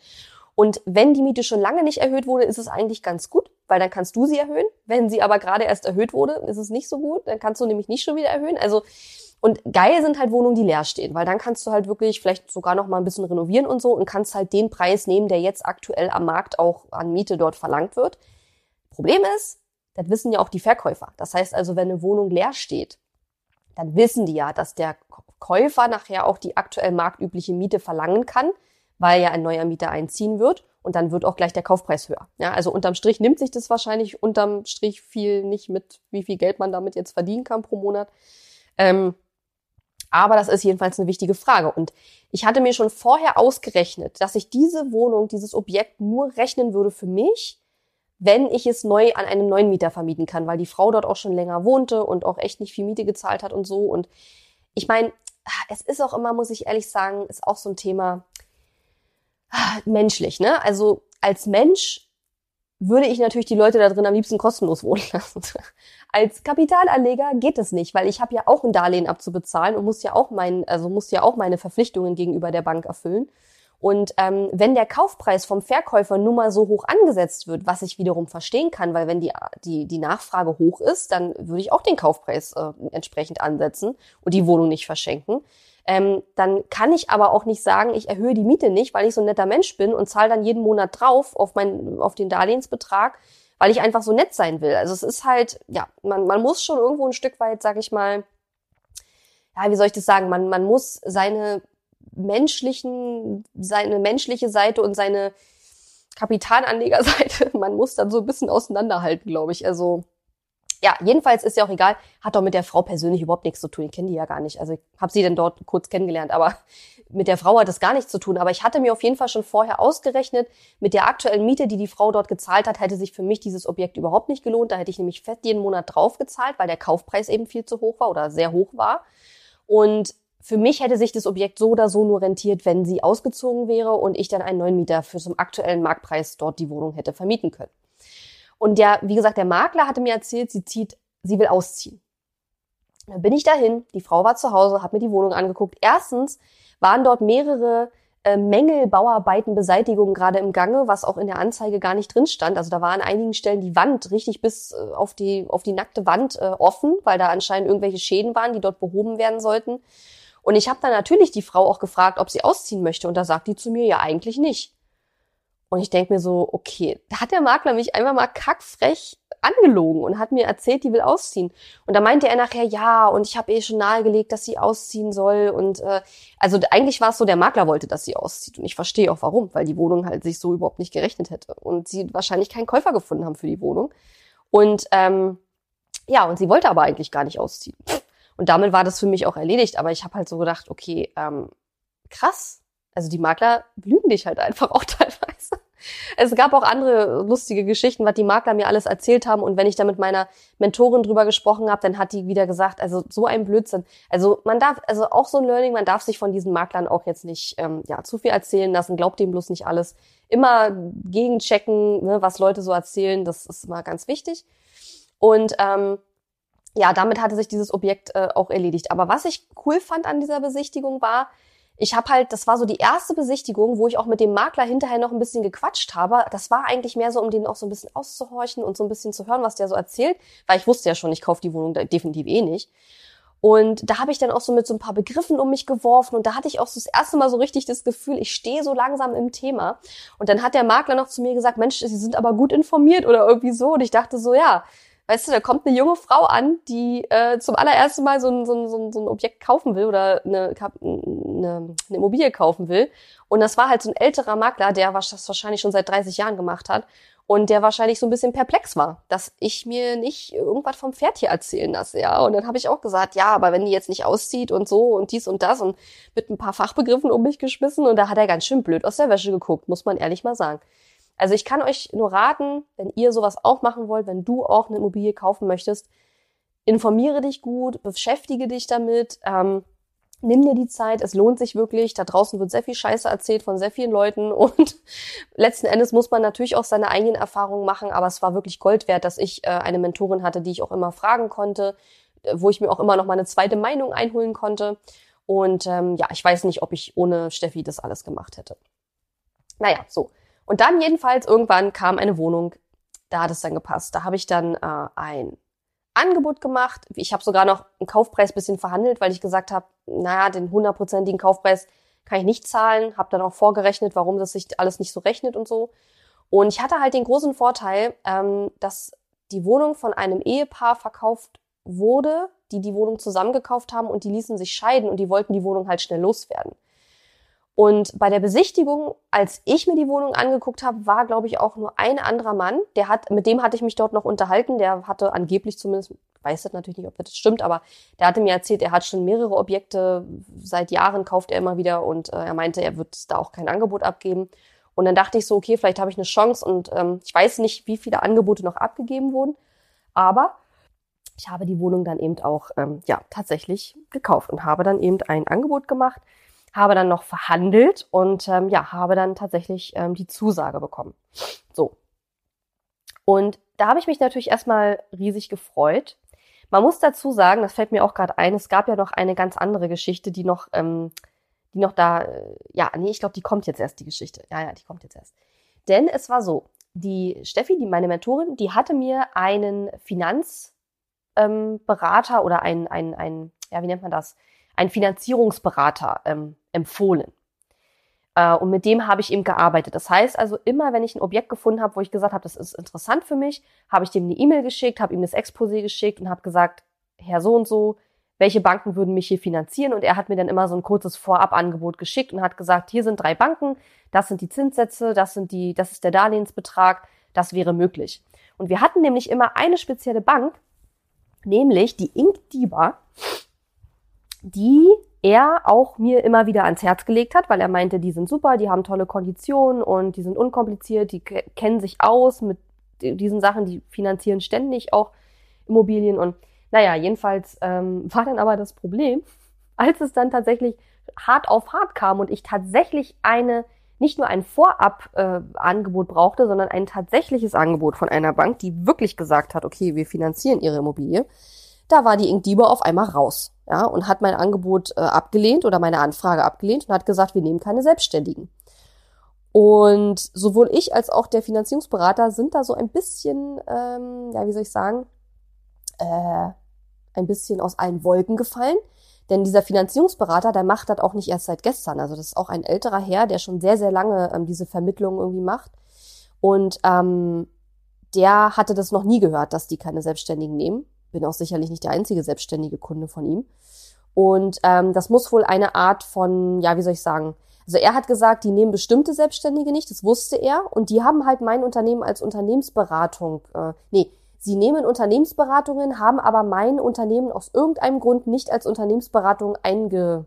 Speaker 1: Und wenn die Miete schon lange nicht erhöht wurde, ist es eigentlich ganz gut, weil dann kannst du sie erhöhen. Wenn sie aber gerade erst erhöht wurde, ist es nicht so gut. Dann kannst du nämlich nicht schon wieder erhöhen. Also und geil sind halt Wohnungen, die leer stehen, weil dann kannst du halt wirklich vielleicht sogar noch mal ein bisschen renovieren und so und kannst halt den Preis nehmen, der jetzt aktuell am Markt auch an Miete dort verlangt wird. Problem ist, das wissen ja auch die Verkäufer. Das heißt also, wenn eine Wohnung leer steht, dann wissen die ja, dass der Käufer nachher auch die aktuell marktübliche Miete verlangen kann weil ja ein neuer Mieter einziehen wird und dann wird auch gleich der Kaufpreis höher. Ja, also unterm Strich nimmt sich das wahrscheinlich unterm Strich viel nicht mit, wie viel Geld man damit jetzt verdienen kann pro Monat. Ähm, aber das ist jedenfalls eine wichtige Frage. Und ich hatte mir schon vorher ausgerechnet, dass ich diese Wohnung, dieses Objekt nur rechnen würde für mich, wenn ich es neu an einen neuen Mieter vermieten kann, weil die Frau dort auch schon länger wohnte und auch echt nicht viel Miete gezahlt hat und so. Und ich meine, es ist auch immer, muss ich ehrlich sagen, ist auch so ein Thema, menschlich, ne? Also als Mensch würde ich natürlich die Leute da drin am liebsten kostenlos wohnen lassen. Als Kapitalanleger geht es nicht, weil ich habe ja auch ein Darlehen abzubezahlen und muss ja auch mein, also muss ja auch meine Verpflichtungen gegenüber der Bank erfüllen. Und ähm, wenn der Kaufpreis vom Verkäufer nun mal so hoch angesetzt wird, was ich wiederum verstehen kann, weil wenn die, die, die Nachfrage hoch ist, dann würde ich auch den Kaufpreis äh, entsprechend ansetzen und die Wohnung nicht verschenken ähm, dann kann ich aber auch nicht sagen, ich erhöhe die Miete nicht, weil ich so ein netter Mensch bin und zahle dann jeden Monat drauf auf, mein, auf den Darlehensbetrag, weil ich einfach so nett sein will. Also es ist halt, ja, man, man muss schon irgendwo ein Stück weit, sag ich mal, ja, wie soll ich das sagen, man, man muss seine menschlichen, seine menschliche Seite und seine Kapitalanlegerseite, man muss dann so ein bisschen auseinanderhalten, glaube ich. Also ja, jedenfalls ist ja auch egal, hat doch mit der Frau persönlich überhaupt nichts zu tun. Ich kenne die ja gar nicht. Also ich habe sie denn dort kurz kennengelernt, aber mit der Frau hat das gar nichts zu tun. Aber ich hatte mir auf jeden Fall schon vorher ausgerechnet, mit der aktuellen Miete, die die Frau dort gezahlt hat, hätte sich für mich dieses Objekt überhaupt nicht gelohnt. Da hätte ich nämlich fett jeden Monat drauf gezahlt, weil der Kaufpreis eben viel zu hoch war oder sehr hoch war. Und für mich hätte sich das Objekt so oder so nur rentiert, wenn sie ausgezogen wäre und ich dann einen neuen Mieter für zum aktuellen Marktpreis dort die Wohnung hätte vermieten können. Und ja, wie gesagt, der Makler hatte mir erzählt, sie zieht, sie will ausziehen. Dann bin ich dahin, die Frau war zu Hause, hat mir die Wohnung angeguckt. Erstens waren dort mehrere äh, Mängel, Bauarbeiten, Beseitigungen gerade im Gange, was auch in der Anzeige gar nicht drin stand. Also da war an einigen Stellen die Wand richtig bis äh, auf die auf die nackte Wand äh, offen, weil da anscheinend irgendwelche Schäden waren, die dort behoben werden sollten. Und ich habe dann natürlich die Frau auch gefragt, ob sie ausziehen möchte. Und da sagt die zu mir, ja eigentlich nicht. Und ich denke mir so, okay, da hat der Makler mich einfach mal kackfrech angelogen und hat mir erzählt, die will ausziehen. Und da meinte er nachher, ja, und ich habe eh schon nahegelegt, dass sie ausziehen soll. Und äh, also eigentlich war es so, der Makler wollte, dass sie auszieht. Und ich verstehe auch warum, weil die Wohnung halt sich so überhaupt nicht gerechnet hätte. Und sie wahrscheinlich keinen Käufer gefunden haben für die Wohnung. Und ähm, ja, und sie wollte aber eigentlich gar nicht ausziehen. Und damit war das für mich auch erledigt. Aber ich habe halt so gedacht, okay, ähm, krass. Also die Makler lügen dich halt einfach auch teilweise. Es gab auch andere lustige Geschichten, was die Makler mir alles erzählt haben. Und wenn ich da mit meiner Mentorin drüber gesprochen habe, dann hat die wieder gesagt, also so ein Blödsinn. Also man darf, also auch so ein Learning, man darf sich von diesen Maklern auch jetzt nicht ähm, ja, zu viel erzählen lassen. Glaubt dem bloß nicht alles. Immer gegenchecken, ne, was Leute so erzählen. Das ist immer ganz wichtig. Und ähm, ja, damit hatte sich dieses Objekt äh, auch erledigt. Aber was ich cool fand an dieser Besichtigung war, ich habe halt, das war so die erste Besichtigung, wo ich auch mit dem Makler hinterher noch ein bisschen gequatscht habe. Das war eigentlich mehr so, um den auch so ein bisschen auszuhorchen und so ein bisschen zu hören, was der so erzählt, weil ich wusste ja schon, ich kaufe die Wohnung definitiv eh nicht. Und da habe ich dann auch so mit so ein paar Begriffen um mich geworfen und da hatte ich auch so das erste Mal so richtig das Gefühl, ich stehe so langsam im Thema. Und dann hat der Makler noch zu mir gesagt, Mensch, Sie sind aber gut informiert oder irgendwie so. Und ich dachte so, ja, weißt du, da kommt eine junge Frau an, die äh, zum allerersten Mal so ein, so, ein, so, ein, Objekt kaufen will oder eine, eine, eine Immobilie kaufen will. Und das war halt so ein älterer Makler, der das wahrscheinlich schon seit 30 Jahren gemacht hat und der wahrscheinlich so ein bisschen perplex war, dass ich mir nicht irgendwas vom Pferd hier erzählen lasse, ja. Und dann habe ich auch gesagt, ja, aber wenn die jetzt nicht auszieht und so und dies und das und mit ein paar Fachbegriffen um mich geschmissen und da hat er ganz schön blöd aus der Wäsche geguckt, muss man ehrlich mal sagen. Also ich kann euch nur raten, wenn ihr sowas auch machen wollt, wenn du auch eine Immobilie kaufen möchtest, informiere dich gut, beschäftige dich damit, ähm, nimm dir die Zeit, es lohnt sich wirklich. Da draußen wird sehr viel Scheiße erzählt von sehr vielen Leuten und letzten Endes muss man natürlich auch seine eigenen Erfahrungen machen, aber es war wirklich Gold wert, dass ich äh, eine Mentorin hatte, die ich auch immer fragen konnte, äh, wo ich mir auch immer noch mal eine zweite Meinung einholen konnte. Und ähm, ja, ich weiß nicht, ob ich ohne Steffi das alles gemacht hätte. Naja, so. Und dann jedenfalls irgendwann kam eine Wohnung, da hat es dann gepasst. Da habe ich dann äh, ein Angebot gemacht. Ich habe sogar noch einen Kaufpreis bisschen verhandelt, weil ich gesagt habe, naja, den hundertprozentigen Kaufpreis kann ich nicht zahlen. Habe dann auch vorgerechnet, warum das sich alles nicht so rechnet und so. Und ich hatte halt den großen Vorteil, ähm, dass die Wohnung von einem Ehepaar verkauft wurde, die die Wohnung zusammengekauft haben und die ließen sich scheiden und die wollten die Wohnung halt schnell loswerden. Und bei der Besichtigung, als ich mir die Wohnung angeguckt habe, war, glaube ich, auch nur ein anderer Mann. Der hat, mit dem hatte ich mich dort noch unterhalten. Der hatte angeblich zumindest, weiß das natürlich nicht, ob das stimmt, aber der hatte mir erzählt, er hat schon mehrere Objekte. Seit Jahren kauft er immer wieder und äh, er meinte, er wird da auch kein Angebot abgeben. Und dann dachte ich so, okay, vielleicht habe ich eine Chance und ähm, ich weiß nicht, wie viele Angebote noch abgegeben wurden, aber ich habe die Wohnung dann eben auch ähm, ja tatsächlich gekauft und habe dann eben ein Angebot gemacht habe dann noch verhandelt und ähm, ja, habe dann tatsächlich ähm, die Zusage bekommen. So. Und da habe ich mich natürlich erstmal riesig gefreut. Man muss dazu sagen, das fällt mir auch gerade ein, es gab ja noch eine ganz andere Geschichte, die noch, ähm, die noch da, äh, ja, nee, ich glaube, die kommt jetzt erst, die Geschichte. Ja, ja, die kommt jetzt erst. Denn es war so, die Steffi, die meine Mentorin, die hatte mir einen Finanzberater ähm, oder ein, ein, ein, ja, wie nennt man das? Ein Finanzierungsberater ähm, empfohlen. Äh, und mit dem habe ich eben gearbeitet. Das heißt also, immer wenn ich ein Objekt gefunden habe, wo ich gesagt habe, das ist interessant für mich, habe ich dem eine E-Mail geschickt, habe ihm das Exposé geschickt und habe gesagt, Herr so und so, welche Banken würden mich hier finanzieren? Und er hat mir dann immer so ein kurzes Vorabangebot geschickt und hat gesagt, hier sind drei Banken, das sind die Zinssätze, das sind die, das ist der Darlehensbetrag, das wäre möglich. Und wir hatten nämlich immer eine spezielle Bank, nämlich die Inkdiba, die er auch mir immer wieder ans Herz gelegt hat, weil er meinte, die sind super, die haben tolle Konditionen und die sind unkompliziert, die kennen sich aus mit diesen Sachen, die finanzieren ständig auch Immobilien und naja, jedenfalls ähm, war dann aber das Problem, als es dann tatsächlich hart auf hart kam und ich tatsächlich eine nicht nur ein Vorab-Angebot äh, brauchte, sondern ein tatsächliches Angebot von einer Bank, die wirklich gesagt hat, okay, wir finanzieren ihre Immobilie, da war die Inkdiebe auf einmal raus ja, und hat mein Angebot äh, abgelehnt oder meine Anfrage abgelehnt und hat gesagt, wir nehmen keine Selbstständigen. Und sowohl ich als auch der Finanzierungsberater sind da so ein bisschen, ähm, ja, wie soll ich sagen, äh, ein bisschen aus allen Wolken gefallen. Denn dieser Finanzierungsberater, der macht das auch nicht erst seit gestern. Also das ist auch ein älterer Herr, der schon sehr, sehr lange ähm, diese Vermittlung irgendwie macht. Und ähm, der hatte das noch nie gehört, dass die keine Selbstständigen nehmen bin auch sicherlich nicht der einzige selbstständige Kunde von ihm. Und ähm, das muss wohl eine Art von, ja, wie soll ich sagen, also er hat gesagt, die nehmen bestimmte Selbstständige nicht, das wusste er. Und die haben halt mein Unternehmen als Unternehmensberatung, äh, nee, sie nehmen Unternehmensberatungen, haben aber mein Unternehmen aus irgendeinem Grund nicht als Unternehmensberatung einge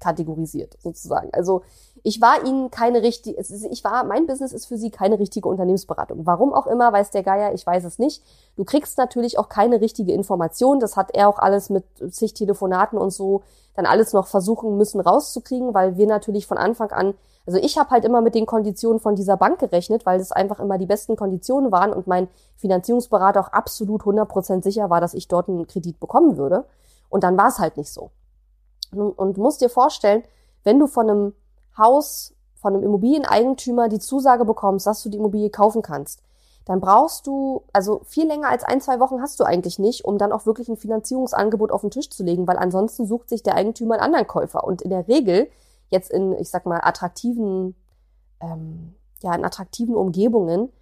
Speaker 1: kategorisiert, sozusagen. Also ich war ihnen keine richtige, ich war, mein Business ist für sie keine richtige Unternehmensberatung. Warum auch immer, weiß der Geier, ich weiß es nicht. Du kriegst natürlich auch keine richtige Information. Das hat er auch alles mit zig Telefonaten und so dann alles noch versuchen müssen rauszukriegen, weil wir natürlich von Anfang an, also ich habe halt immer mit den Konditionen von dieser Bank gerechnet, weil das einfach immer die besten Konditionen waren und mein Finanzierungsberater auch absolut 100% sicher war, dass ich dort einen Kredit bekommen würde. Und dann war es halt nicht so. Und musst dir vorstellen, wenn du von einem Haus, von einem Immobilieneigentümer die Zusage bekommst, dass du die Immobilie kaufen kannst, dann brauchst du, also viel länger als ein, zwei Wochen hast du eigentlich nicht, um dann auch wirklich ein Finanzierungsangebot auf den Tisch zu legen, weil ansonsten sucht sich der Eigentümer einen anderen Käufer. Und in der Regel, jetzt in, ich sag mal, attraktiven, ähm, ja, in attraktiven Umgebungen,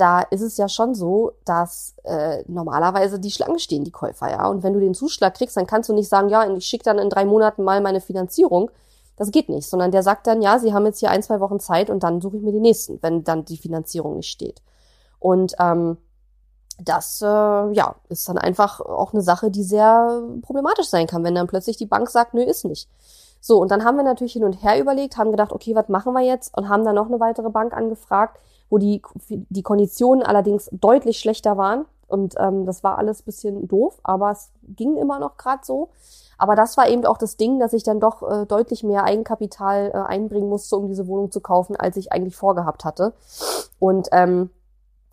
Speaker 1: da ist es ja schon so, dass äh, normalerweise die Schlange stehen, die Käufer, ja. Und wenn du den Zuschlag kriegst, dann kannst du nicht sagen, ja, ich schicke dann in drei Monaten mal meine Finanzierung. Das geht nicht, sondern der sagt dann, ja, sie haben jetzt hier ein, zwei Wochen Zeit und dann suche ich mir die nächsten, wenn dann die Finanzierung nicht steht. Und ähm, das äh, ja, ist dann einfach auch eine Sache, die sehr problematisch sein kann, wenn dann plötzlich die Bank sagt, nö, ist nicht. So, und dann haben wir natürlich hin und her überlegt, haben gedacht, okay, was machen wir jetzt? Und haben dann noch eine weitere Bank angefragt, wo die, die Konditionen allerdings deutlich schlechter waren. Und ähm, das war alles bisschen doof, aber es ging immer noch gerade so. Aber das war eben auch das Ding, dass ich dann doch äh, deutlich mehr Eigenkapital äh, einbringen musste, um diese Wohnung zu kaufen, als ich eigentlich vorgehabt hatte. Und ähm,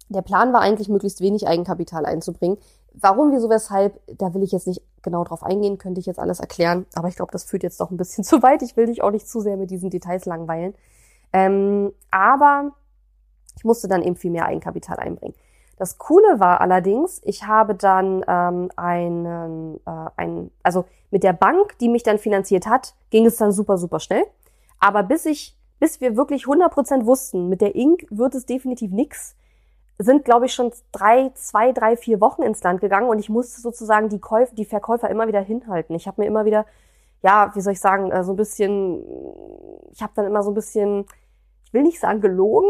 Speaker 1: der Plan war eigentlich, möglichst wenig Eigenkapital einzubringen. Warum, wieso, weshalb, da will ich jetzt nicht genau drauf eingehen, könnte ich jetzt alles erklären. Aber ich glaube, das führt jetzt doch ein bisschen zu weit. Ich will dich auch nicht zu sehr mit diesen Details langweilen. Ähm, aber ich musste dann eben viel mehr Eigenkapital einbringen. Das Coole war allerdings, ich habe dann ähm, einen, äh, einen, also mit der Bank, die mich dann finanziert hat, ging es dann super, super schnell. Aber bis ich, bis wir wirklich 100% wussten, mit der Inc. wird es definitiv nix, sind, glaube ich, schon drei, zwei, drei, vier Wochen ins Land gegangen und ich musste sozusagen die Käufer, die Verkäufer immer wieder hinhalten. Ich habe mir immer wieder, ja, wie soll ich sagen, äh, so ein bisschen, ich habe dann immer so ein bisschen, ich will nicht sagen gelogen.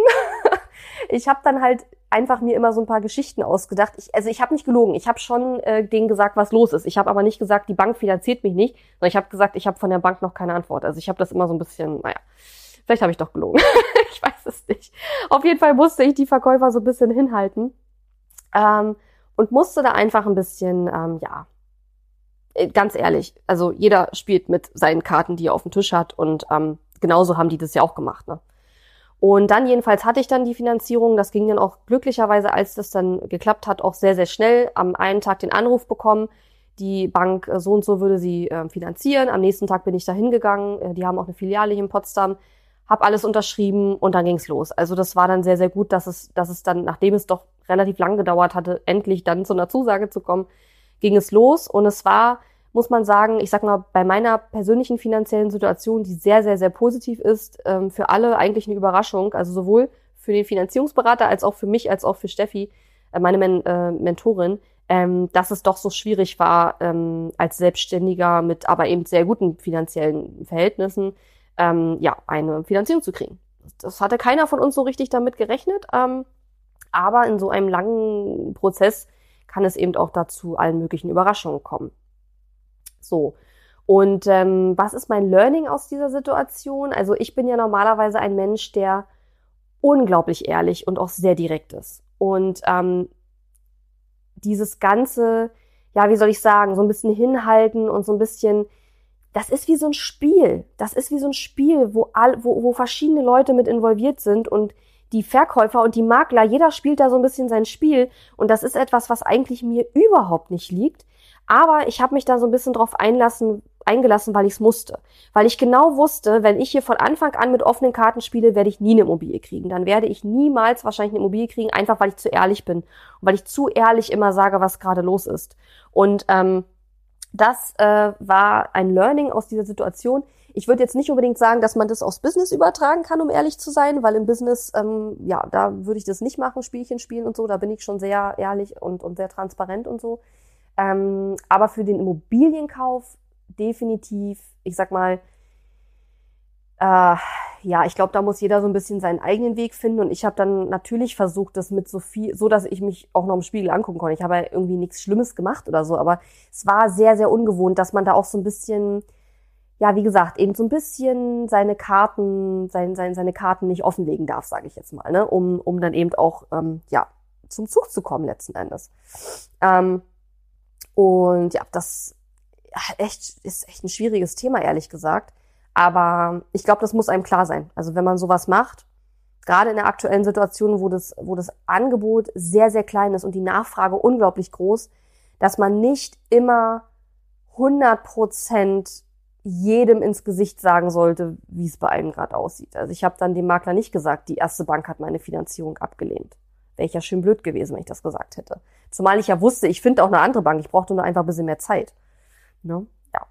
Speaker 1: Ich habe dann halt einfach mir immer so ein paar Geschichten ausgedacht. Ich, also ich habe nicht gelogen. Ich habe schon äh, denen gesagt, was los ist. Ich habe aber nicht gesagt, die Bank finanziert mich nicht, sondern ich habe gesagt, ich habe von der Bank noch keine Antwort. Also ich habe das immer so ein bisschen, naja, vielleicht habe ich doch gelogen. ich weiß es nicht. Auf jeden Fall musste ich die Verkäufer so ein bisschen hinhalten ähm, und musste da einfach ein bisschen, ähm, ja, äh, ganz ehrlich, also jeder spielt mit seinen Karten, die er auf dem Tisch hat und ähm, genauso haben die das ja auch gemacht. Ne? Und dann jedenfalls hatte ich dann die Finanzierung. Das ging dann auch glücklicherweise, als das dann geklappt hat, auch sehr, sehr schnell. Am einen Tag den Anruf bekommen, die Bank äh, so und so würde sie äh, finanzieren. Am nächsten Tag bin ich da hingegangen. Äh, die haben auch eine Filiale hier in Potsdam habe alles unterschrieben und dann ging's los. Also das war dann sehr, sehr gut, dass es, dass es dann, nachdem es doch relativ lang gedauert hatte, endlich dann zu einer Zusage zu kommen, ging es los. Und es war, muss man sagen, ich sag mal, bei meiner persönlichen finanziellen Situation, die sehr, sehr, sehr positiv ist, ähm, für alle eigentlich eine Überraschung. Also sowohl für den Finanzierungsberater als auch für mich, als auch für Steffi, äh, meine Men äh, Mentorin, ähm, dass es doch so schwierig war, ähm, als Selbstständiger mit aber eben sehr guten finanziellen Verhältnissen, ähm, ja, eine Finanzierung zu kriegen. Das hatte keiner von uns so richtig damit gerechnet, ähm, aber in so einem langen Prozess kann es eben auch dazu allen möglichen Überraschungen kommen. So. Und ähm, was ist mein Learning aus dieser Situation? Also ich bin ja normalerweise ein Mensch, der unglaublich ehrlich und auch sehr direkt ist. Und ähm, dieses ganze, ja, wie soll ich sagen, so ein bisschen hinhalten und so ein bisschen das ist wie so ein Spiel. Das ist wie so ein Spiel, wo, all, wo, wo verschiedene Leute mit involviert sind und die Verkäufer und die Makler, jeder spielt da so ein bisschen sein Spiel und das ist etwas, was eigentlich mir überhaupt nicht liegt. Aber ich habe mich da so ein bisschen drauf einlassen, eingelassen, weil ich es musste. Weil ich genau wusste, wenn ich hier von Anfang an mit offenen Karten spiele, werde ich nie eine Immobilie kriegen. Dann werde ich niemals wahrscheinlich eine Immobilie kriegen, einfach weil ich zu ehrlich bin. Und weil ich zu ehrlich immer sage, was gerade los ist. Und ähm, das äh, war ein Learning aus dieser Situation. Ich würde jetzt nicht unbedingt sagen, dass man das aufs Business übertragen kann, um ehrlich zu sein, weil im Business, ähm, ja, da würde ich das nicht machen, Spielchen spielen und so. Da bin ich schon sehr ehrlich und, und sehr transparent und so. Ähm, aber für den Immobilienkauf definitiv, ich sag mal, äh, ja, ich glaube, da muss jeder so ein bisschen seinen eigenen Weg finden. Und ich habe dann natürlich versucht, das mit so viel, so dass ich mich auch noch im Spiegel angucken konnte. Ich habe ja irgendwie nichts Schlimmes gemacht oder so, aber es war sehr, sehr ungewohnt, dass man da auch so ein bisschen, ja, wie gesagt, eben so ein bisschen seine Karten, sein, sein, seine Karten nicht offenlegen darf, sage ich jetzt mal, ne, um, um dann eben auch, ähm, ja, zum Zug zu kommen letzten Endes. Ähm, und ja, das echt, ist echt ein schwieriges Thema, ehrlich gesagt. Aber ich glaube, das muss einem klar sein. Also wenn man sowas macht, gerade in der aktuellen Situation, wo das, wo das Angebot sehr, sehr klein ist und die Nachfrage unglaublich groß, dass man nicht immer 100 Prozent jedem ins Gesicht sagen sollte, wie es bei einem gerade aussieht. Also ich habe dann dem Makler nicht gesagt, die erste Bank hat meine Finanzierung abgelehnt. Wäre ich ja schön blöd gewesen, wenn ich das gesagt hätte. Zumal ich ja wusste, ich finde auch eine andere Bank. Ich brauchte nur einfach ein bisschen mehr Zeit. Ne? Ja.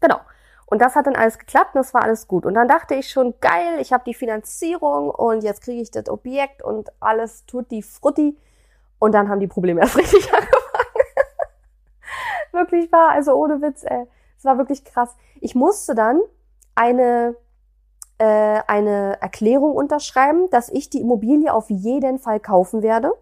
Speaker 1: Genau. Und das hat dann alles geklappt und das war alles gut. Und dann dachte ich schon, geil, ich habe die Finanzierung und jetzt kriege ich das Objekt und alles tut die Frutti. Und dann haben die Probleme erst richtig angefangen. wirklich wahr, also ohne Witz, ey. Es war wirklich krass. Ich musste dann eine, äh, eine Erklärung unterschreiben, dass ich die Immobilie auf jeden Fall kaufen werde.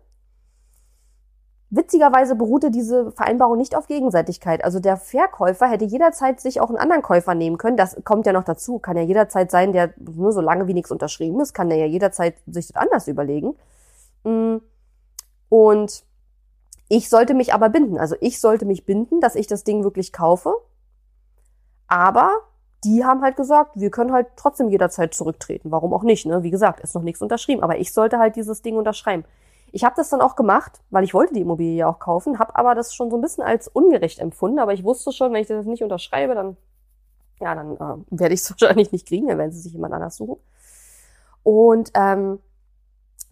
Speaker 1: Witzigerweise beruhte diese Vereinbarung nicht auf Gegenseitigkeit. Also der Verkäufer hätte jederzeit sich auch einen anderen Käufer nehmen können. Das kommt ja noch dazu. Kann ja jederzeit sein, der nur so lange wie nichts unterschrieben ist, kann der ja jederzeit sich das anders überlegen. Mm. Und ich sollte mich aber binden. Also ich sollte mich binden, dass ich das Ding wirklich kaufe. Aber die haben halt gesagt, wir können halt trotzdem jederzeit zurücktreten. Warum auch nicht? Ne? Wie gesagt, ist noch nichts unterschrieben. Aber ich sollte halt dieses Ding unterschreiben. Ich habe das dann auch gemacht, weil ich wollte die Immobilie ja auch kaufen, habe aber das schon so ein bisschen als ungerecht empfunden. Aber ich wusste schon, wenn ich das nicht unterschreibe, dann ja, dann äh, werde ich es wahrscheinlich nicht kriegen, dann werden sie sich jemand anders suchen. Und ähm,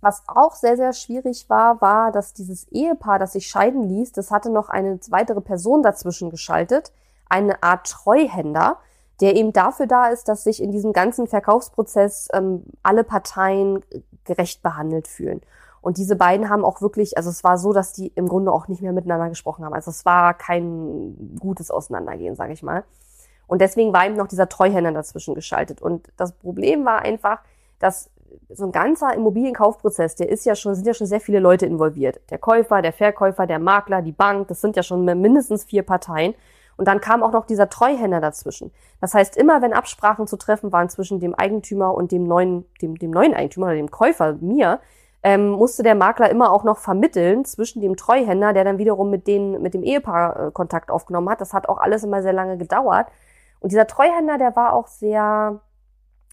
Speaker 1: was auch sehr, sehr schwierig war, war, dass dieses Ehepaar, das sich scheiden ließ, das hatte noch eine weitere Person dazwischen geschaltet, eine Art Treuhänder, der eben dafür da ist, dass sich in diesem ganzen Verkaufsprozess ähm, alle Parteien gerecht behandelt fühlen. Und diese beiden haben auch wirklich, also es war so, dass die im Grunde auch nicht mehr miteinander gesprochen haben. Also es war kein gutes Auseinandergehen, sage ich mal. Und deswegen war eben noch dieser Treuhänder dazwischen geschaltet. Und das Problem war einfach, dass so ein ganzer Immobilienkaufprozess, der ist ja schon, sind ja schon sehr viele Leute involviert. Der Käufer, der Verkäufer, der Makler, die Bank, das sind ja schon mindestens vier Parteien. Und dann kam auch noch dieser Treuhänder dazwischen. Das heißt, immer wenn Absprachen zu treffen waren zwischen dem Eigentümer und dem neuen, dem, dem neuen Eigentümer oder dem Käufer, mir, ähm, musste der Makler immer auch noch vermitteln zwischen dem Treuhänder, der dann wiederum mit, denen, mit dem Ehepaar äh, Kontakt aufgenommen hat. Das hat auch alles immer sehr lange gedauert. Und dieser Treuhänder, der war auch sehr,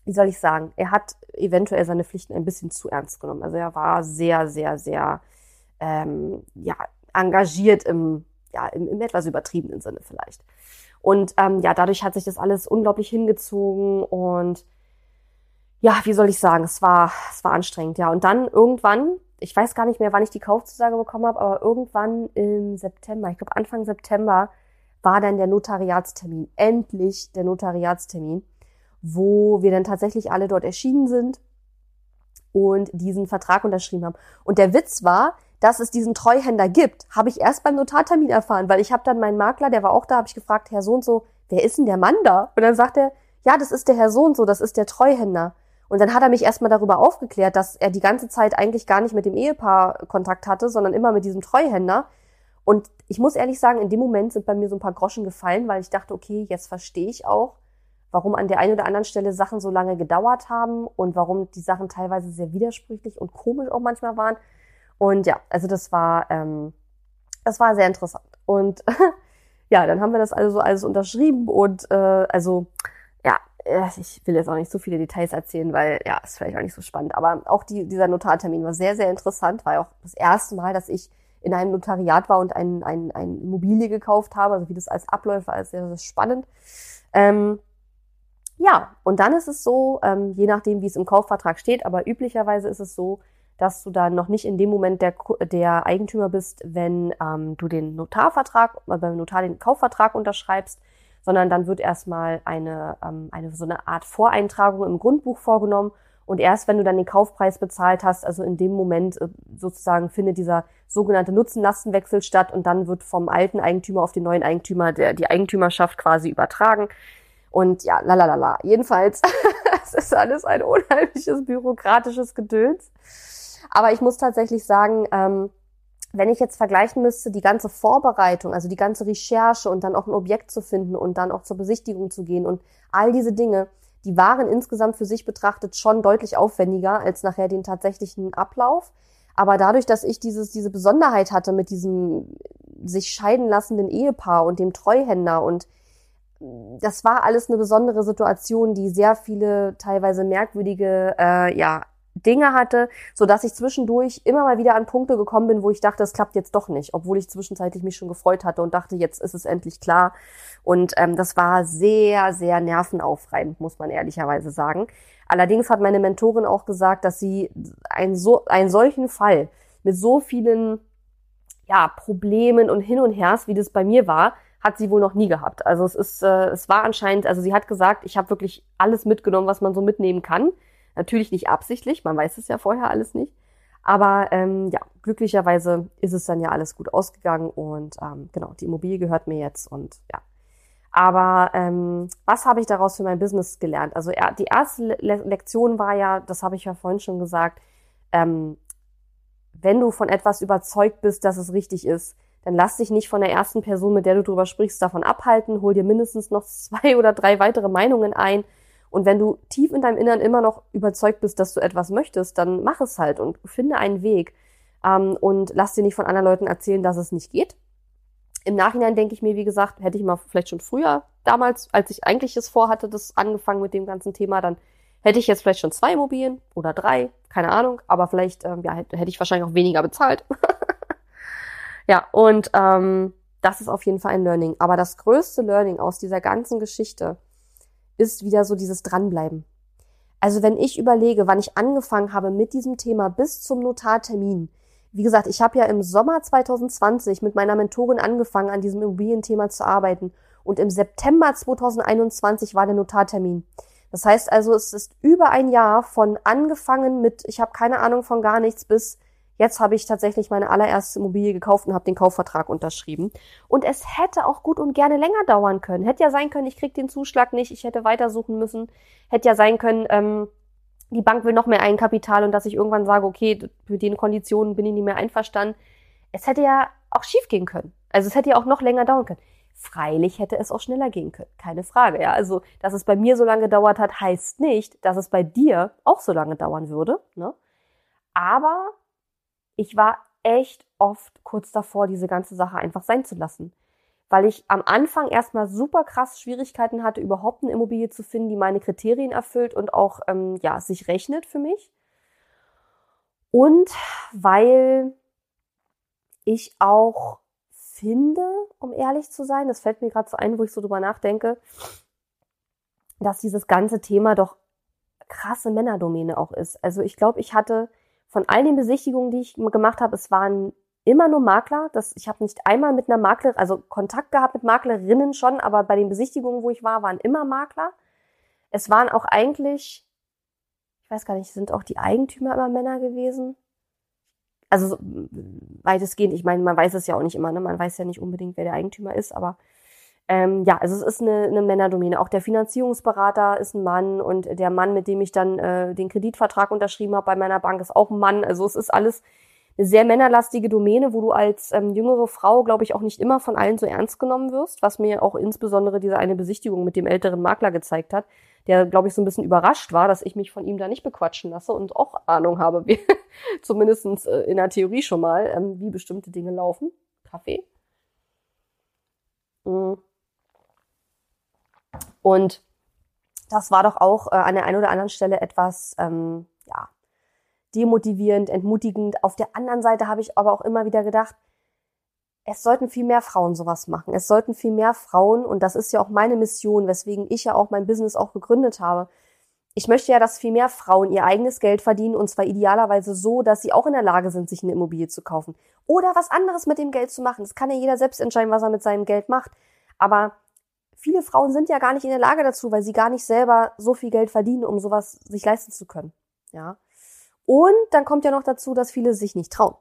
Speaker 1: wie soll ich sagen, er hat eventuell seine Pflichten ein bisschen zu ernst genommen. Also er war sehr, sehr, sehr ähm, ja, engagiert im, ja, im, im etwas übertriebenen Sinne vielleicht. Und ähm, ja, dadurch hat sich das alles unglaublich hingezogen und ja, wie soll ich sagen, es war, es war anstrengend, ja. Und dann irgendwann, ich weiß gar nicht mehr, wann ich die Kaufzusage bekommen habe, aber irgendwann im September, ich glaube Anfang September, war dann der Notariatstermin. Endlich der Notariatstermin, wo wir dann tatsächlich alle dort erschienen sind und diesen Vertrag unterschrieben haben. Und der Witz war, dass es diesen Treuhänder gibt, habe ich erst beim Notartermin erfahren, weil ich habe dann meinen Makler, der war auch da, habe ich gefragt, Herr so und so, wer ist denn der Mann da? Und dann sagt er, ja, das ist der Herr so und so, das ist der Treuhänder. Und dann hat er mich erstmal darüber aufgeklärt, dass er die ganze Zeit eigentlich gar nicht mit dem Ehepaar Kontakt hatte, sondern immer mit diesem Treuhänder. Und ich muss ehrlich sagen, in dem Moment sind bei mir so ein paar Groschen gefallen, weil ich dachte, okay, jetzt verstehe ich auch, warum an der einen oder anderen Stelle Sachen so lange gedauert haben und warum die Sachen teilweise sehr widersprüchlich und komisch auch manchmal waren. Und ja, also das war, ähm, das war sehr interessant. Und ja, dann haben wir das also alles unterschrieben und äh, also ja, äh, ich will jetzt auch nicht so viele Details erzählen, weil ja, ist vielleicht auch nicht so spannend. Aber auch die, dieser Notartermin war sehr, sehr interessant. War ja auch das erste Mal, dass ich in einem Notariat war und ein, ein, ein Immobilie gekauft habe. Also wie das als abläuft, war sehr, sehr spannend. Ähm, ja, und dann ist es so, ähm, je nachdem, wie es im Kaufvertrag steht, aber üblicherweise ist es so, dass du dann noch nicht in dem Moment der, der Eigentümer bist, wenn ähm, du den Notarvertrag, äh, beim Notar den Kaufvertrag unterschreibst sondern dann wird erstmal eine, ähm, eine so eine Art Voreintragung im Grundbuch vorgenommen und erst wenn du dann den Kaufpreis bezahlt hast, also in dem Moment äh, sozusagen findet dieser sogenannte Nutzen-Lastenwechsel statt und dann wird vom alten Eigentümer auf den neuen Eigentümer der, die Eigentümerschaft quasi übertragen. Und ja, lalalala. Jedenfalls, es ist alles ein unheimliches bürokratisches Gedöns. Aber ich muss tatsächlich sagen, ähm, wenn ich jetzt vergleichen müsste, die ganze Vorbereitung, also die ganze Recherche und dann auch ein Objekt zu finden und dann auch zur Besichtigung zu gehen und all diese Dinge, die waren insgesamt für sich betrachtet schon deutlich aufwendiger als nachher den tatsächlichen Ablauf. Aber dadurch, dass ich dieses, diese Besonderheit hatte mit diesem sich scheiden lassenden Ehepaar und dem Treuhänder und das war alles eine besondere Situation, die sehr viele teilweise merkwürdige äh, ja, Dinge hatte, so dass ich zwischendurch immer mal wieder an Punkte gekommen bin, wo ich dachte, es klappt jetzt doch nicht, obwohl ich zwischenzeitlich mich schon gefreut hatte und dachte, jetzt ist es endlich klar. Und ähm, das war sehr, sehr nervenaufreibend, muss man ehrlicherweise sagen. Allerdings hat meine Mentorin auch gesagt, dass sie ein so, einen solchen Fall mit so vielen ja, Problemen und hin und hers, wie das bei mir war, hat sie wohl noch nie gehabt. Also es ist, äh, es war anscheinend, also sie hat gesagt, ich habe wirklich alles mitgenommen, was man so mitnehmen kann. Natürlich nicht absichtlich, man weiß es ja vorher alles nicht. Aber ähm, ja, glücklicherweise ist es dann ja alles gut ausgegangen und ähm, genau, die Immobilie gehört mir jetzt und ja. Aber ähm, was habe ich daraus für mein Business gelernt? Also die erste Le Lektion war ja, das habe ich ja vorhin schon gesagt, ähm, wenn du von etwas überzeugt bist, dass es richtig ist, dann lass dich nicht von der ersten Person, mit der du drüber sprichst, davon abhalten. Hol dir mindestens noch zwei oder drei weitere Meinungen ein und wenn du tief in deinem Innern immer noch überzeugt bist, dass du etwas möchtest, dann mach es halt und finde einen Weg. Ähm, und lass dir nicht von anderen Leuten erzählen, dass es nicht geht. Im Nachhinein denke ich mir, wie gesagt, hätte ich mal vielleicht schon früher, damals, als ich eigentlich es vorhatte, das angefangen mit dem ganzen Thema, dann hätte ich jetzt vielleicht schon zwei Immobilien oder drei, keine Ahnung, aber vielleicht ähm, ja, hätte, ich wahrscheinlich auch weniger bezahlt. ja, und ähm, das ist auf jeden Fall ein Learning. Aber das größte Learning aus dieser ganzen Geschichte ist wieder so dieses Dranbleiben. Also wenn ich überlege, wann ich angefangen habe mit diesem Thema bis zum Notartermin, wie gesagt, ich habe ja im Sommer 2020 mit meiner Mentorin angefangen, an diesem Immobilienthema zu arbeiten. Und im September 2021 war der Notartermin. Das heißt also, es ist über ein Jahr von angefangen mit, ich habe keine Ahnung von gar nichts, bis Jetzt habe ich tatsächlich meine allererste Immobilie gekauft und habe den Kaufvertrag unterschrieben. Und es hätte auch gut und gerne länger dauern können. Hätte ja sein können, ich krieg den Zuschlag nicht, ich hätte weitersuchen müssen. Hätte ja sein können, ähm, die Bank will noch mehr Eigenkapital und dass ich irgendwann sage, okay, mit den Konditionen bin ich nicht mehr einverstanden. Es hätte ja auch schief gehen können. Also es hätte ja auch noch länger dauern können. Freilich hätte es auch schneller gehen können. Keine Frage, ja. Also, dass es bei mir so lange gedauert hat, heißt nicht, dass es bei dir auch so lange dauern würde, ne? Aber ich war echt oft kurz davor, diese ganze Sache einfach sein zu lassen. Weil ich am Anfang erstmal super krass Schwierigkeiten hatte, überhaupt eine Immobilie zu finden, die meine Kriterien erfüllt und auch ähm, ja, sich rechnet für mich. Und weil ich auch finde, um ehrlich zu sein, das fällt mir gerade so ein, wo ich so drüber nachdenke, dass dieses ganze Thema doch krasse Männerdomäne auch ist. Also ich glaube, ich hatte von all den Besichtigungen, die ich gemacht habe, es waren immer nur Makler. Das, ich habe nicht einmal mit einer Makler, also Kontakt gehabt mit Maklerinnen schon, aber bei den Besichtigungen, wo ich war, waren immer Makler. Es waren auch eigentlich, ich weiß gar nicht, sind auch die Eigentümer immer Männer gewesen? Also weitestgehend, ich meine, man weiß es ja auch nicht immer, ne? man weiß ja nicht unbedingt, wer der Eigentümer ist, aber ähm, ja, also es ist eine, eine Männerdomäne. Auch der Finanzierungsberater ist ein Mann und der Mann, mit dem ich dann äh, den Kreditvertrag unterschrieben habe bei meiner Bank, ist auch ein Mann. Also es ist alles eine sehr männerlastige Domäne, wo du als ähm, jüngere Frau, glaube ich, auch nicht immer von allen so ernst genommen wirst, was mir auch insbesondere diese eine Besichtigung mit dem älteren Makler gezeigt hat, der, glaube ich, so ein bisschen überrascht war, dass ich mich von ihm da nicht bequatschen lasse und auch Ahnung habe, wie, zumindest äh, in der Theorie schon mal, ähm, wie bestimmte Dinge laufen. Kaffee. Mhm. Und das war doch auch äh, an der einen oder anderen Stelle etwas, ähm, ja, demotivierend, entmutigend. Auf der anderen Seite habe ich aber auch immer wieder gedacht, es sollten viel mehr Frauen sowas machen. Es sollten viel mehr Frauen, und das ist ja auch meine Mission, weswegen ich ja auch mein Business auch gegründet habe. Ich möchte ja, dass viel mehr Frauen ihr eigenes Geld verdienen und zwar idealerweise so, dass sie auch in der Lage sind, sich eine Immobilie zu kaufen oder was anderes mit dem Geld zu machen. Das kann ja jeder selbst entscheiden, was er mit seinem Geld macht. Aber viele Frauen sind ja gar nicht in der Lage dazu, weil sie gar nicht selber so viel Geld verdienen, um sowas sich leisten zu können. Ja. Und dann kommt ja noch dazu, dass viele sich nicht trauen.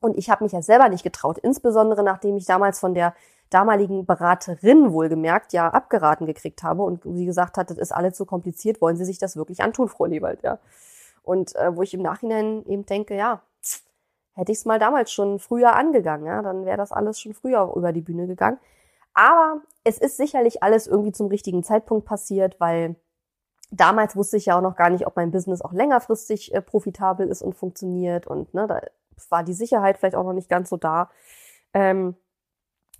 Speaker 1: Und ich habe mich ja selber nicht getraut, insbesondere nachdem ich damals von der damaligen Beraterin wohlgemerkt ja abgeraten gekriegt habe und sie gesagt hat, das ist alles zu kompliziert, wollen Sie sich das wirklich antun, Frau Lebald, ja. Und äh, wo ich im Nachhinein eben denke, ja, hätte ich es mal damals schon früher angegangen, ja, dann wäre das alles schon früher über die Bühne gegangen. Aber es ist sicherlich alles irgendwie zum richtigen Zeitpunkt passiert, weil damals wusste ich ja auch noch gar nicht, ob mein Business auch längerfristig äh, profitabel ist und funktioniert. Und ne, da war die Sicherheit vielleicht auch noch nicht ganz so da. Ähm,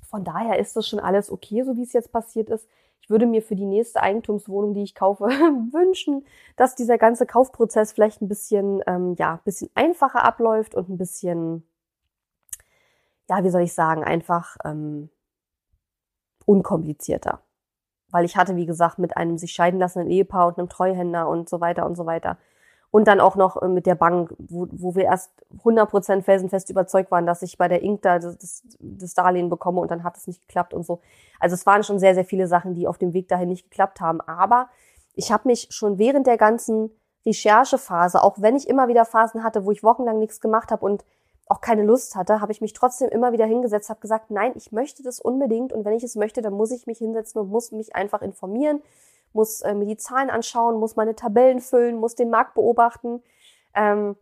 Speaker 1: von daher ist das schon alles okay, so wie es jetzt passiert ist. Ich würde mir für die nächste Eigentumswohnung, die ich kaufe, wünschen, dass dieser ganze Kaufprozess vielleicht ein bisschen, ähm, ja, bisschen einfacher abläuft und ein bisschen, ja, wie soll ich sagen, einfach ähm, unkomplizierter. Weil ich hatte, wie gesagt, mit einem sich scheiden lassenden Ehepaar und einem Treuhänder und so weiter und so weiter und dann auch noch äh, mit der Bank, wo, wo wir erst 100% felsenfest überzeugt waren, dass ich bei der Ink da das, das Darlehen bekomme und dann hat es nicht geklappt und so. Also es waren schon sehr, sehr viele Sachen, die auf dem Weg dahin nicht geklappt haben. Aber ich habe mich schon während der ganzen Recherchephase, auch wenn ich immer wieder Phasen hatte, wo ich wochenlang nichts gemacht habe und auch keine Lust hatte, habe ich mich trotzdem immer wieder hingesetzt, habe gesagt, nein, ich möchte das unbedingt und wenn ich es möchte, dann muss ich mich hinsetzen und muss mich einfach informieren, muss äh, mir die Zahlen anschauen, muss meine Tabellen füllen, muss den Markt beobachten. Ähm,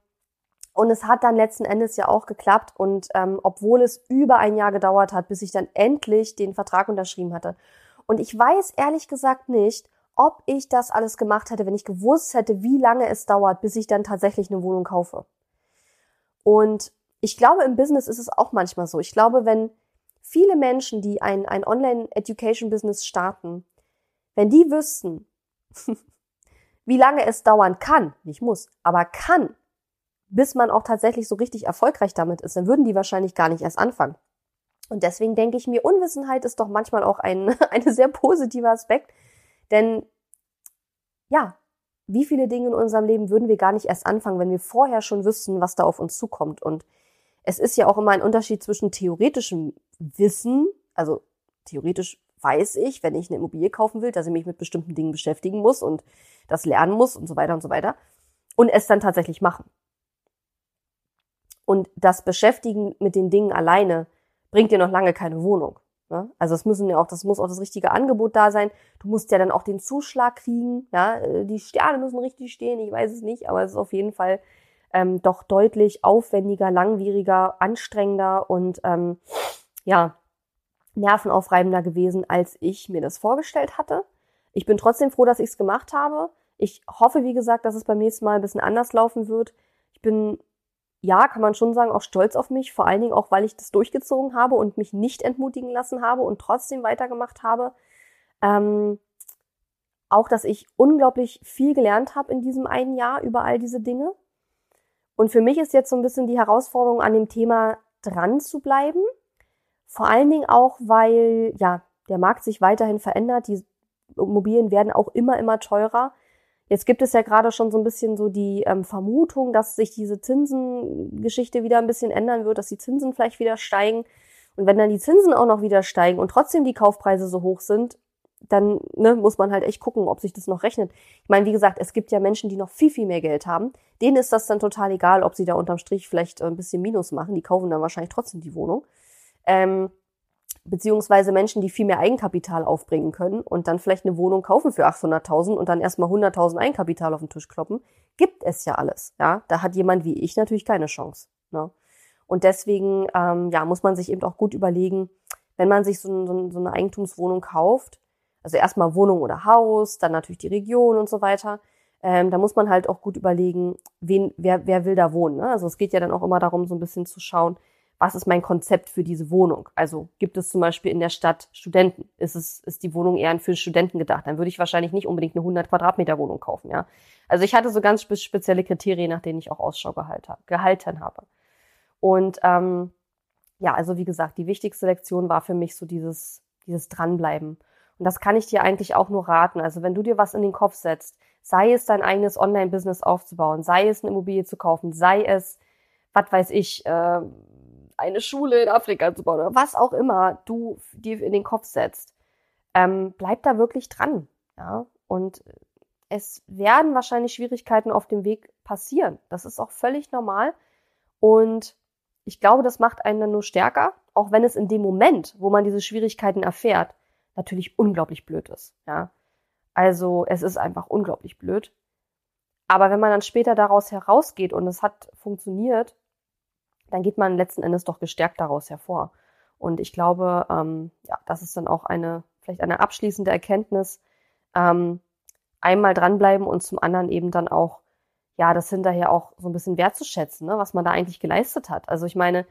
Speaker 1: und es hat dann letzten Endes ja auch geklappt. Und ähm, obwohl es über ein Jahr gedauert hat, bis ich dann endlich den Vertrag unterschrieben hatte. Und ich weiß ehrlich gesagt nicht, ob ich das alles gemacht hätte, wenn ich gewusst hätte, wie lange es dauert, bis ich dann tatsächlich eine Wohnung kaufe. Und ich glaube, im Business ist es auch manchmal so. Ich glaube, wenn viele Menschen, die ein, ein Online-Education-Business starten, wenn die wüssten, wie lange es dauern kann, nicht muss, aber kann, bis man auch tatsächlich so richtig erfolgreich damit ist, dann würden die wahrscheinlich gar nicht erst anfangen. Und deswegen denke ich mir, Unwissenheit ist doch manchmal auch ein, ein sehr positiver Aspekt, denn ja, wie viele Dinge in unserem Leben würden wir gar nicht erst anfangen, wenn wir vorher schon wüssten, was da auf uns zukommt. Und es ist ja auch immer ein Unterschied zwischen theoretischem Wissen, also theoretisch weiß ich, wenn ich eine Immobilie kaufen will, dass ich mich mit bestimmten Dingen beschäftigen muss und das lernen muss und so weiter und so weiter und es dann tatsächlich machen. Und das Beschäftigen mit den Dingen alleine bringt dir noch lange keine Wohnung. Ne? Also es müssen ja auch, das muss auch das richtige Angebot da sein. Du musst ja dann auch den Zuschlag kriegen. Ja, äh, die Sterne müssen richtig stehen. Ich weiß es nicht, aber es ist auf jeden Fall ähm, doch deutlich aufwendiger, langwieriger, anstrengender und ähm, ja, nervenaufreibender gewesen, als ich mir das vorgestellt hatte. Ich bin trotzdem froh, dass ich es gemacht habe. Ich hoffe, wie gesagt, dass es beim nächsten Mal ein bisschen anders laufen wird. Ich bin, ja, kann man schon sagen, auch stolz auf mich, vor allen Dingen auch, weil ich das durchgezogen habe und mich nicht entmutigen lassen habe und trotzdem weitergemacht habe. Ähm, auch, dass ich unglaublich viel gelernt habe in diesem einen Jahr über all diese Dinge. Und für mich ist jetzt so ein bisschen die Herausforderung, an dem Thema dran zu bleiben vor allen Dingen auch, weil ja der Markt sich weiterhin verändert. Die Immobilien werden auch immer, immer teurer. Jetzt gibt es ja gerade schon so ein bisschen so die ähm, Vermutung, dass sich diese Zinsengeschichte wieder ein bisschen ändern wird, dass die Zinsen vielleicht wieder steigen. Und wenn dann die Zinsen auch noch wieder steigen und trotzdem die Kaufpreise so hoch sind, dann ne, muss man halt echt gucken, ob sich das noch rechnet. Ich meine, wie gesagt, es gibt ja Menschen, die noch viel, viel mehr Geld haben. Denen ist das dann total egal, ob sie da unterm Strich vielleicht äh, ein bisschen Minus machen. Die kaufen dann wahrscheinlich trotzdem die Wohnung ähm, beziehungsweise Menschen, die viel mehr Eigenkapital aufbringen können und dann vielleicht eine Wohnung kaufen für 800.000 und dann erstmal 100.000 Eigenkapital auf den Tisch kloppen, gibt es ja alles. Ja, da hat jemand wie ich natürlich keine Chance. Ne? Und deswegen ähm, ja, muss man sich eben auch gut überlegen, wenn man sich so, so, so eine Eigentumswohnung kauft, also erstmal Wohnung oder Haus, dann natürlich die Region und so weiter, ähm, da muss man halt auch gut überlegen, wen, wer, wer will da wohnen. Ne? Also es geht ja dann auch immer darum, so ein bisschen zu schauen, was ist mein Konzept für diese Wohnung? Also gibt es zum Beispiel in der Stadt Studenten? Ist es, ist die Wohnung eher für Studenten gedacht? Dann würde ich wahrscheinlich nicht unbedingt eine 100 Quadratmeter Wohnung kaufen, ja. Also ich hatte so ganz spezielle Kriterien, nach denen ich auch Ausschau gehalten habe. Und ähm, ja, also wie gesagt, die wichtigste Lektion war für mich so dieses, dieses Dranbleiben. Und das kann ich dir eigentlich auch nur raten. Also wenn du dir was in den Kopf setzt, sei es dein eigenes Online-Business aufzubauen, sei es eine Immobilie zu kaufen, sei es, was weiß ich, äh, eine Schule in Afrika zu bauen oder was auch immer du dir in den Kopf setzt, ähm, bleib da wirklich dran. Ja? Und es werden wahrscheinlich Schwierigkeiten auf dem Weg passieren. Das ist auch völlig normal. Und ich glaube, das macht einen dann nur stärker, auch wenn es in dem Moment, wo man diese Schwierigkeiten erfährt, natürlich unglaublich blöd ist. Ja? Also es ist einfach unglaublich blöd. Aber wenn man dann später daraus herausgeht und es hat funktioniert, dann geht man letzten Endes doch gestärkt daraus hervor. Und ich glaube, ähm, ja, das ist dann auch eine, vielleicht eine abschließende Erkenntnis. Ähm, einmal dranbleiben und zum anderen eben dann auch, ja, das hinterher auch so ein bisschen wertzuschätzen, ne, was man da eigentlich geleistet hat. Also ich meine,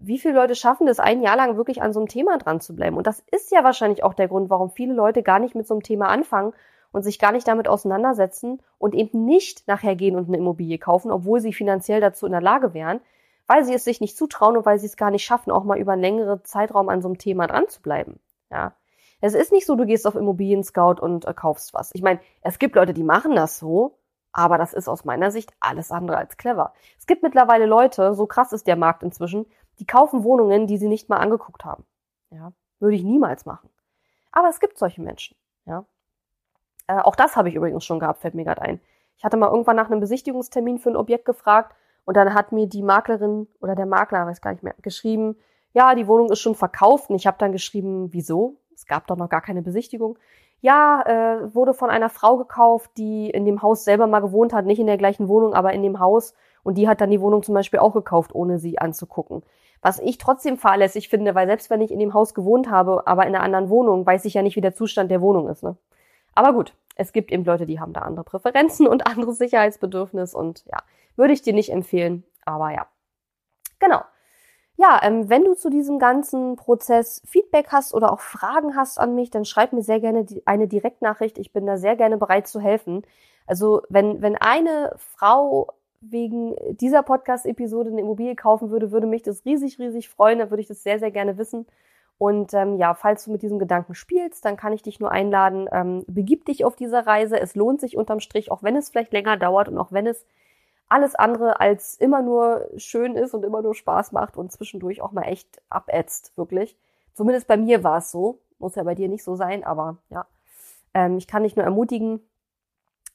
Speaker 1: wie viele Leute schaffen das, ein Jahr lang wirklich an so einem Thema dran zu bleiben? Und das ist ja wahrscheinlich auch der Grund, warum viele Leute gar nicht mit so einem Thema anfangen und sich gar nicht damit auseinandersetzen und eben nicht nachher gehen und eine Immobilie kaufen, obwohl sie finanziell dazu in der Lage wären, weil sie es sich nicht zutrauen und weil sie es gar nicht schaffen, auch mal über einen längeren Zeitraum an so einem Thema dran zu bleiben. Ja. Es ist nicht so, du gehst auf Immobilien Scout und äh, kaufst was. Ich meine, es gibt Leute, die machen das so, aber das ist aus meiner Sicht alles andere als clever. Es gibt mittlerweile Leute, so krass ist der Markt inzwischen, die kaufen Wohnungen, die sie nicht mal angeguckt haben. Ja, würde ich niemals machen. Aber es gibt solche Menschen. Ja, äh, auch das habe ich übrigens schon gehabt, fällt mir gerade ein. Ich hatte mal irgendwann nach einem Besichtigungstermin für ein Objekt gefragt und dann hat mir die Maklerin oder der Makler, weiß gar nicht mehr, geschrieben, ja, die Wohnung ist schon verkauft. Und ich habe dann geschrieben, wieso? Es gab doch noch gar keine Besichtigung. Ja, äh, wurde von einer Frau gekauft, die in dem Haus selber mal gewohnt hat, nicht in der gleichen Wohnung, aber in dem Haus. Und die hat dann die Wohnung zum Beispiel auch gekauft, ohne sie anzugucken. Was ich trotzdem fahrlässig finde, weil selbst wenn ich in dem Haus gewohnt habe, aber in einer anderen Wohnung, weiß ich ja nicht, wie der Zustand der Wohnung ist. Ne? Aber gut, es gibt eben Leute, die haben da andere Präferenzen und andere Sicherheitsbedürfnis und ja, würde ich dir nicht empfehlen. Aber ja, genau. Ja, ähm, wenn du zu diesem ganzen Prozess Feedback hast oder auch Fragen hast an mich, dann schreib mir sehr gerne eine Direktnachricht. Ich bin da sehr gerne bereit zu helfen. Also wenn, wenn eine Frau wegen dieser Podcast-Episode eine Immobilie kaufen würde, würde mich das riesig, riesig freuen. Da würde ich das sehr, sehr gerne wissen. Und ähm, ja, falls du mit diesem Gedanken spielst, dann kann ich dich nur einladen, ähm, begib dich auf dieser Reise. Es lohnt sich unterm Strich, auch wenn es vielleicht länger dauert und auch wenn es alles andere als immer nur schön ist und immer nur Spaß macht und zwischendurch auch mal echt abätzt, wirklich. Zumindest bei mir war es so. Muss ja bei dir nicht so sein, aber ja. Ähm, ich kann dich nur ermutigen,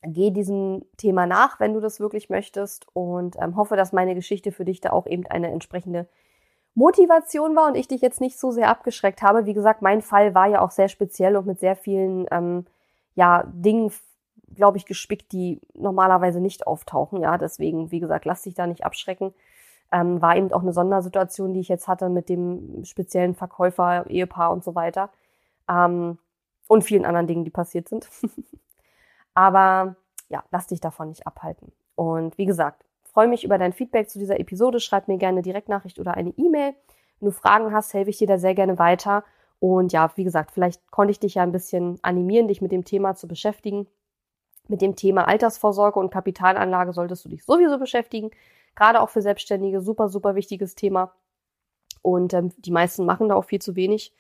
Speaker 1: geh diesem Thema nach, wenn du das wirklich möchtest und ähm, hoffe, dass meine Geschichte für dich da auch eben eine entsprechende Motivation war und ich dich jetzt nicht so sehr abgeschreckt habe. Wie gesagt, mein Fall war ja auch sehr speziell und mit sehr vielen ähm, ja, Dingen glaube ich, gespickt, die normalerweise nicht auftauchen. Ja, deswegen, wie gesagt, lass dich da nicht abschrecken. Ähm, war eben auch eine Sondersituation, die ich jetzt hatte mit dem speziellen Verkäufer, Ehepaar und so weiter. Ähm, und vielen anderen Dingen, die passiert sind. Aber ja, lass dich davon nicht abhalten. Und wie gesagt, freue mich über dein Feedback zu dieser Episode. Schreib mir gerne Direktnachricht oder eine E-Mail. Wenn du Fragen hast, helfe ich dir da sehr gerne weiter. Und ja, wie gesagt, vielleicht konnte ich dich ja ein bisschen animieren, dich mit dem Thema zu beschäftigen. Mit dem Thema Altersvorsorge und Kapitalanlage solltest du dich sowieso beschäftigen. Gerade auch für Selbstständige, super, super wichtiges Thema. Und ähm, die meisten machen da auch viel zu wenig.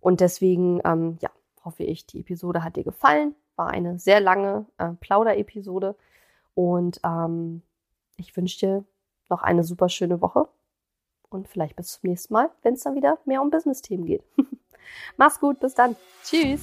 Speaker 1: Und deswegen, ähm, ja, hoffe ich, die Episode hat dir gefallen. War eine sehr lange äh, Plauder-Episode. Und ähm, ich wünsche dir noch eine super schöne Woche. Und vielleicht bis zum nächsten Mal, wenn es dann wieder mehr um Business-Themen geht. Mach's gut, bis dann. Tschüss.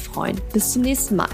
Speaker 2: freuen. Bis zum nächsten Mal.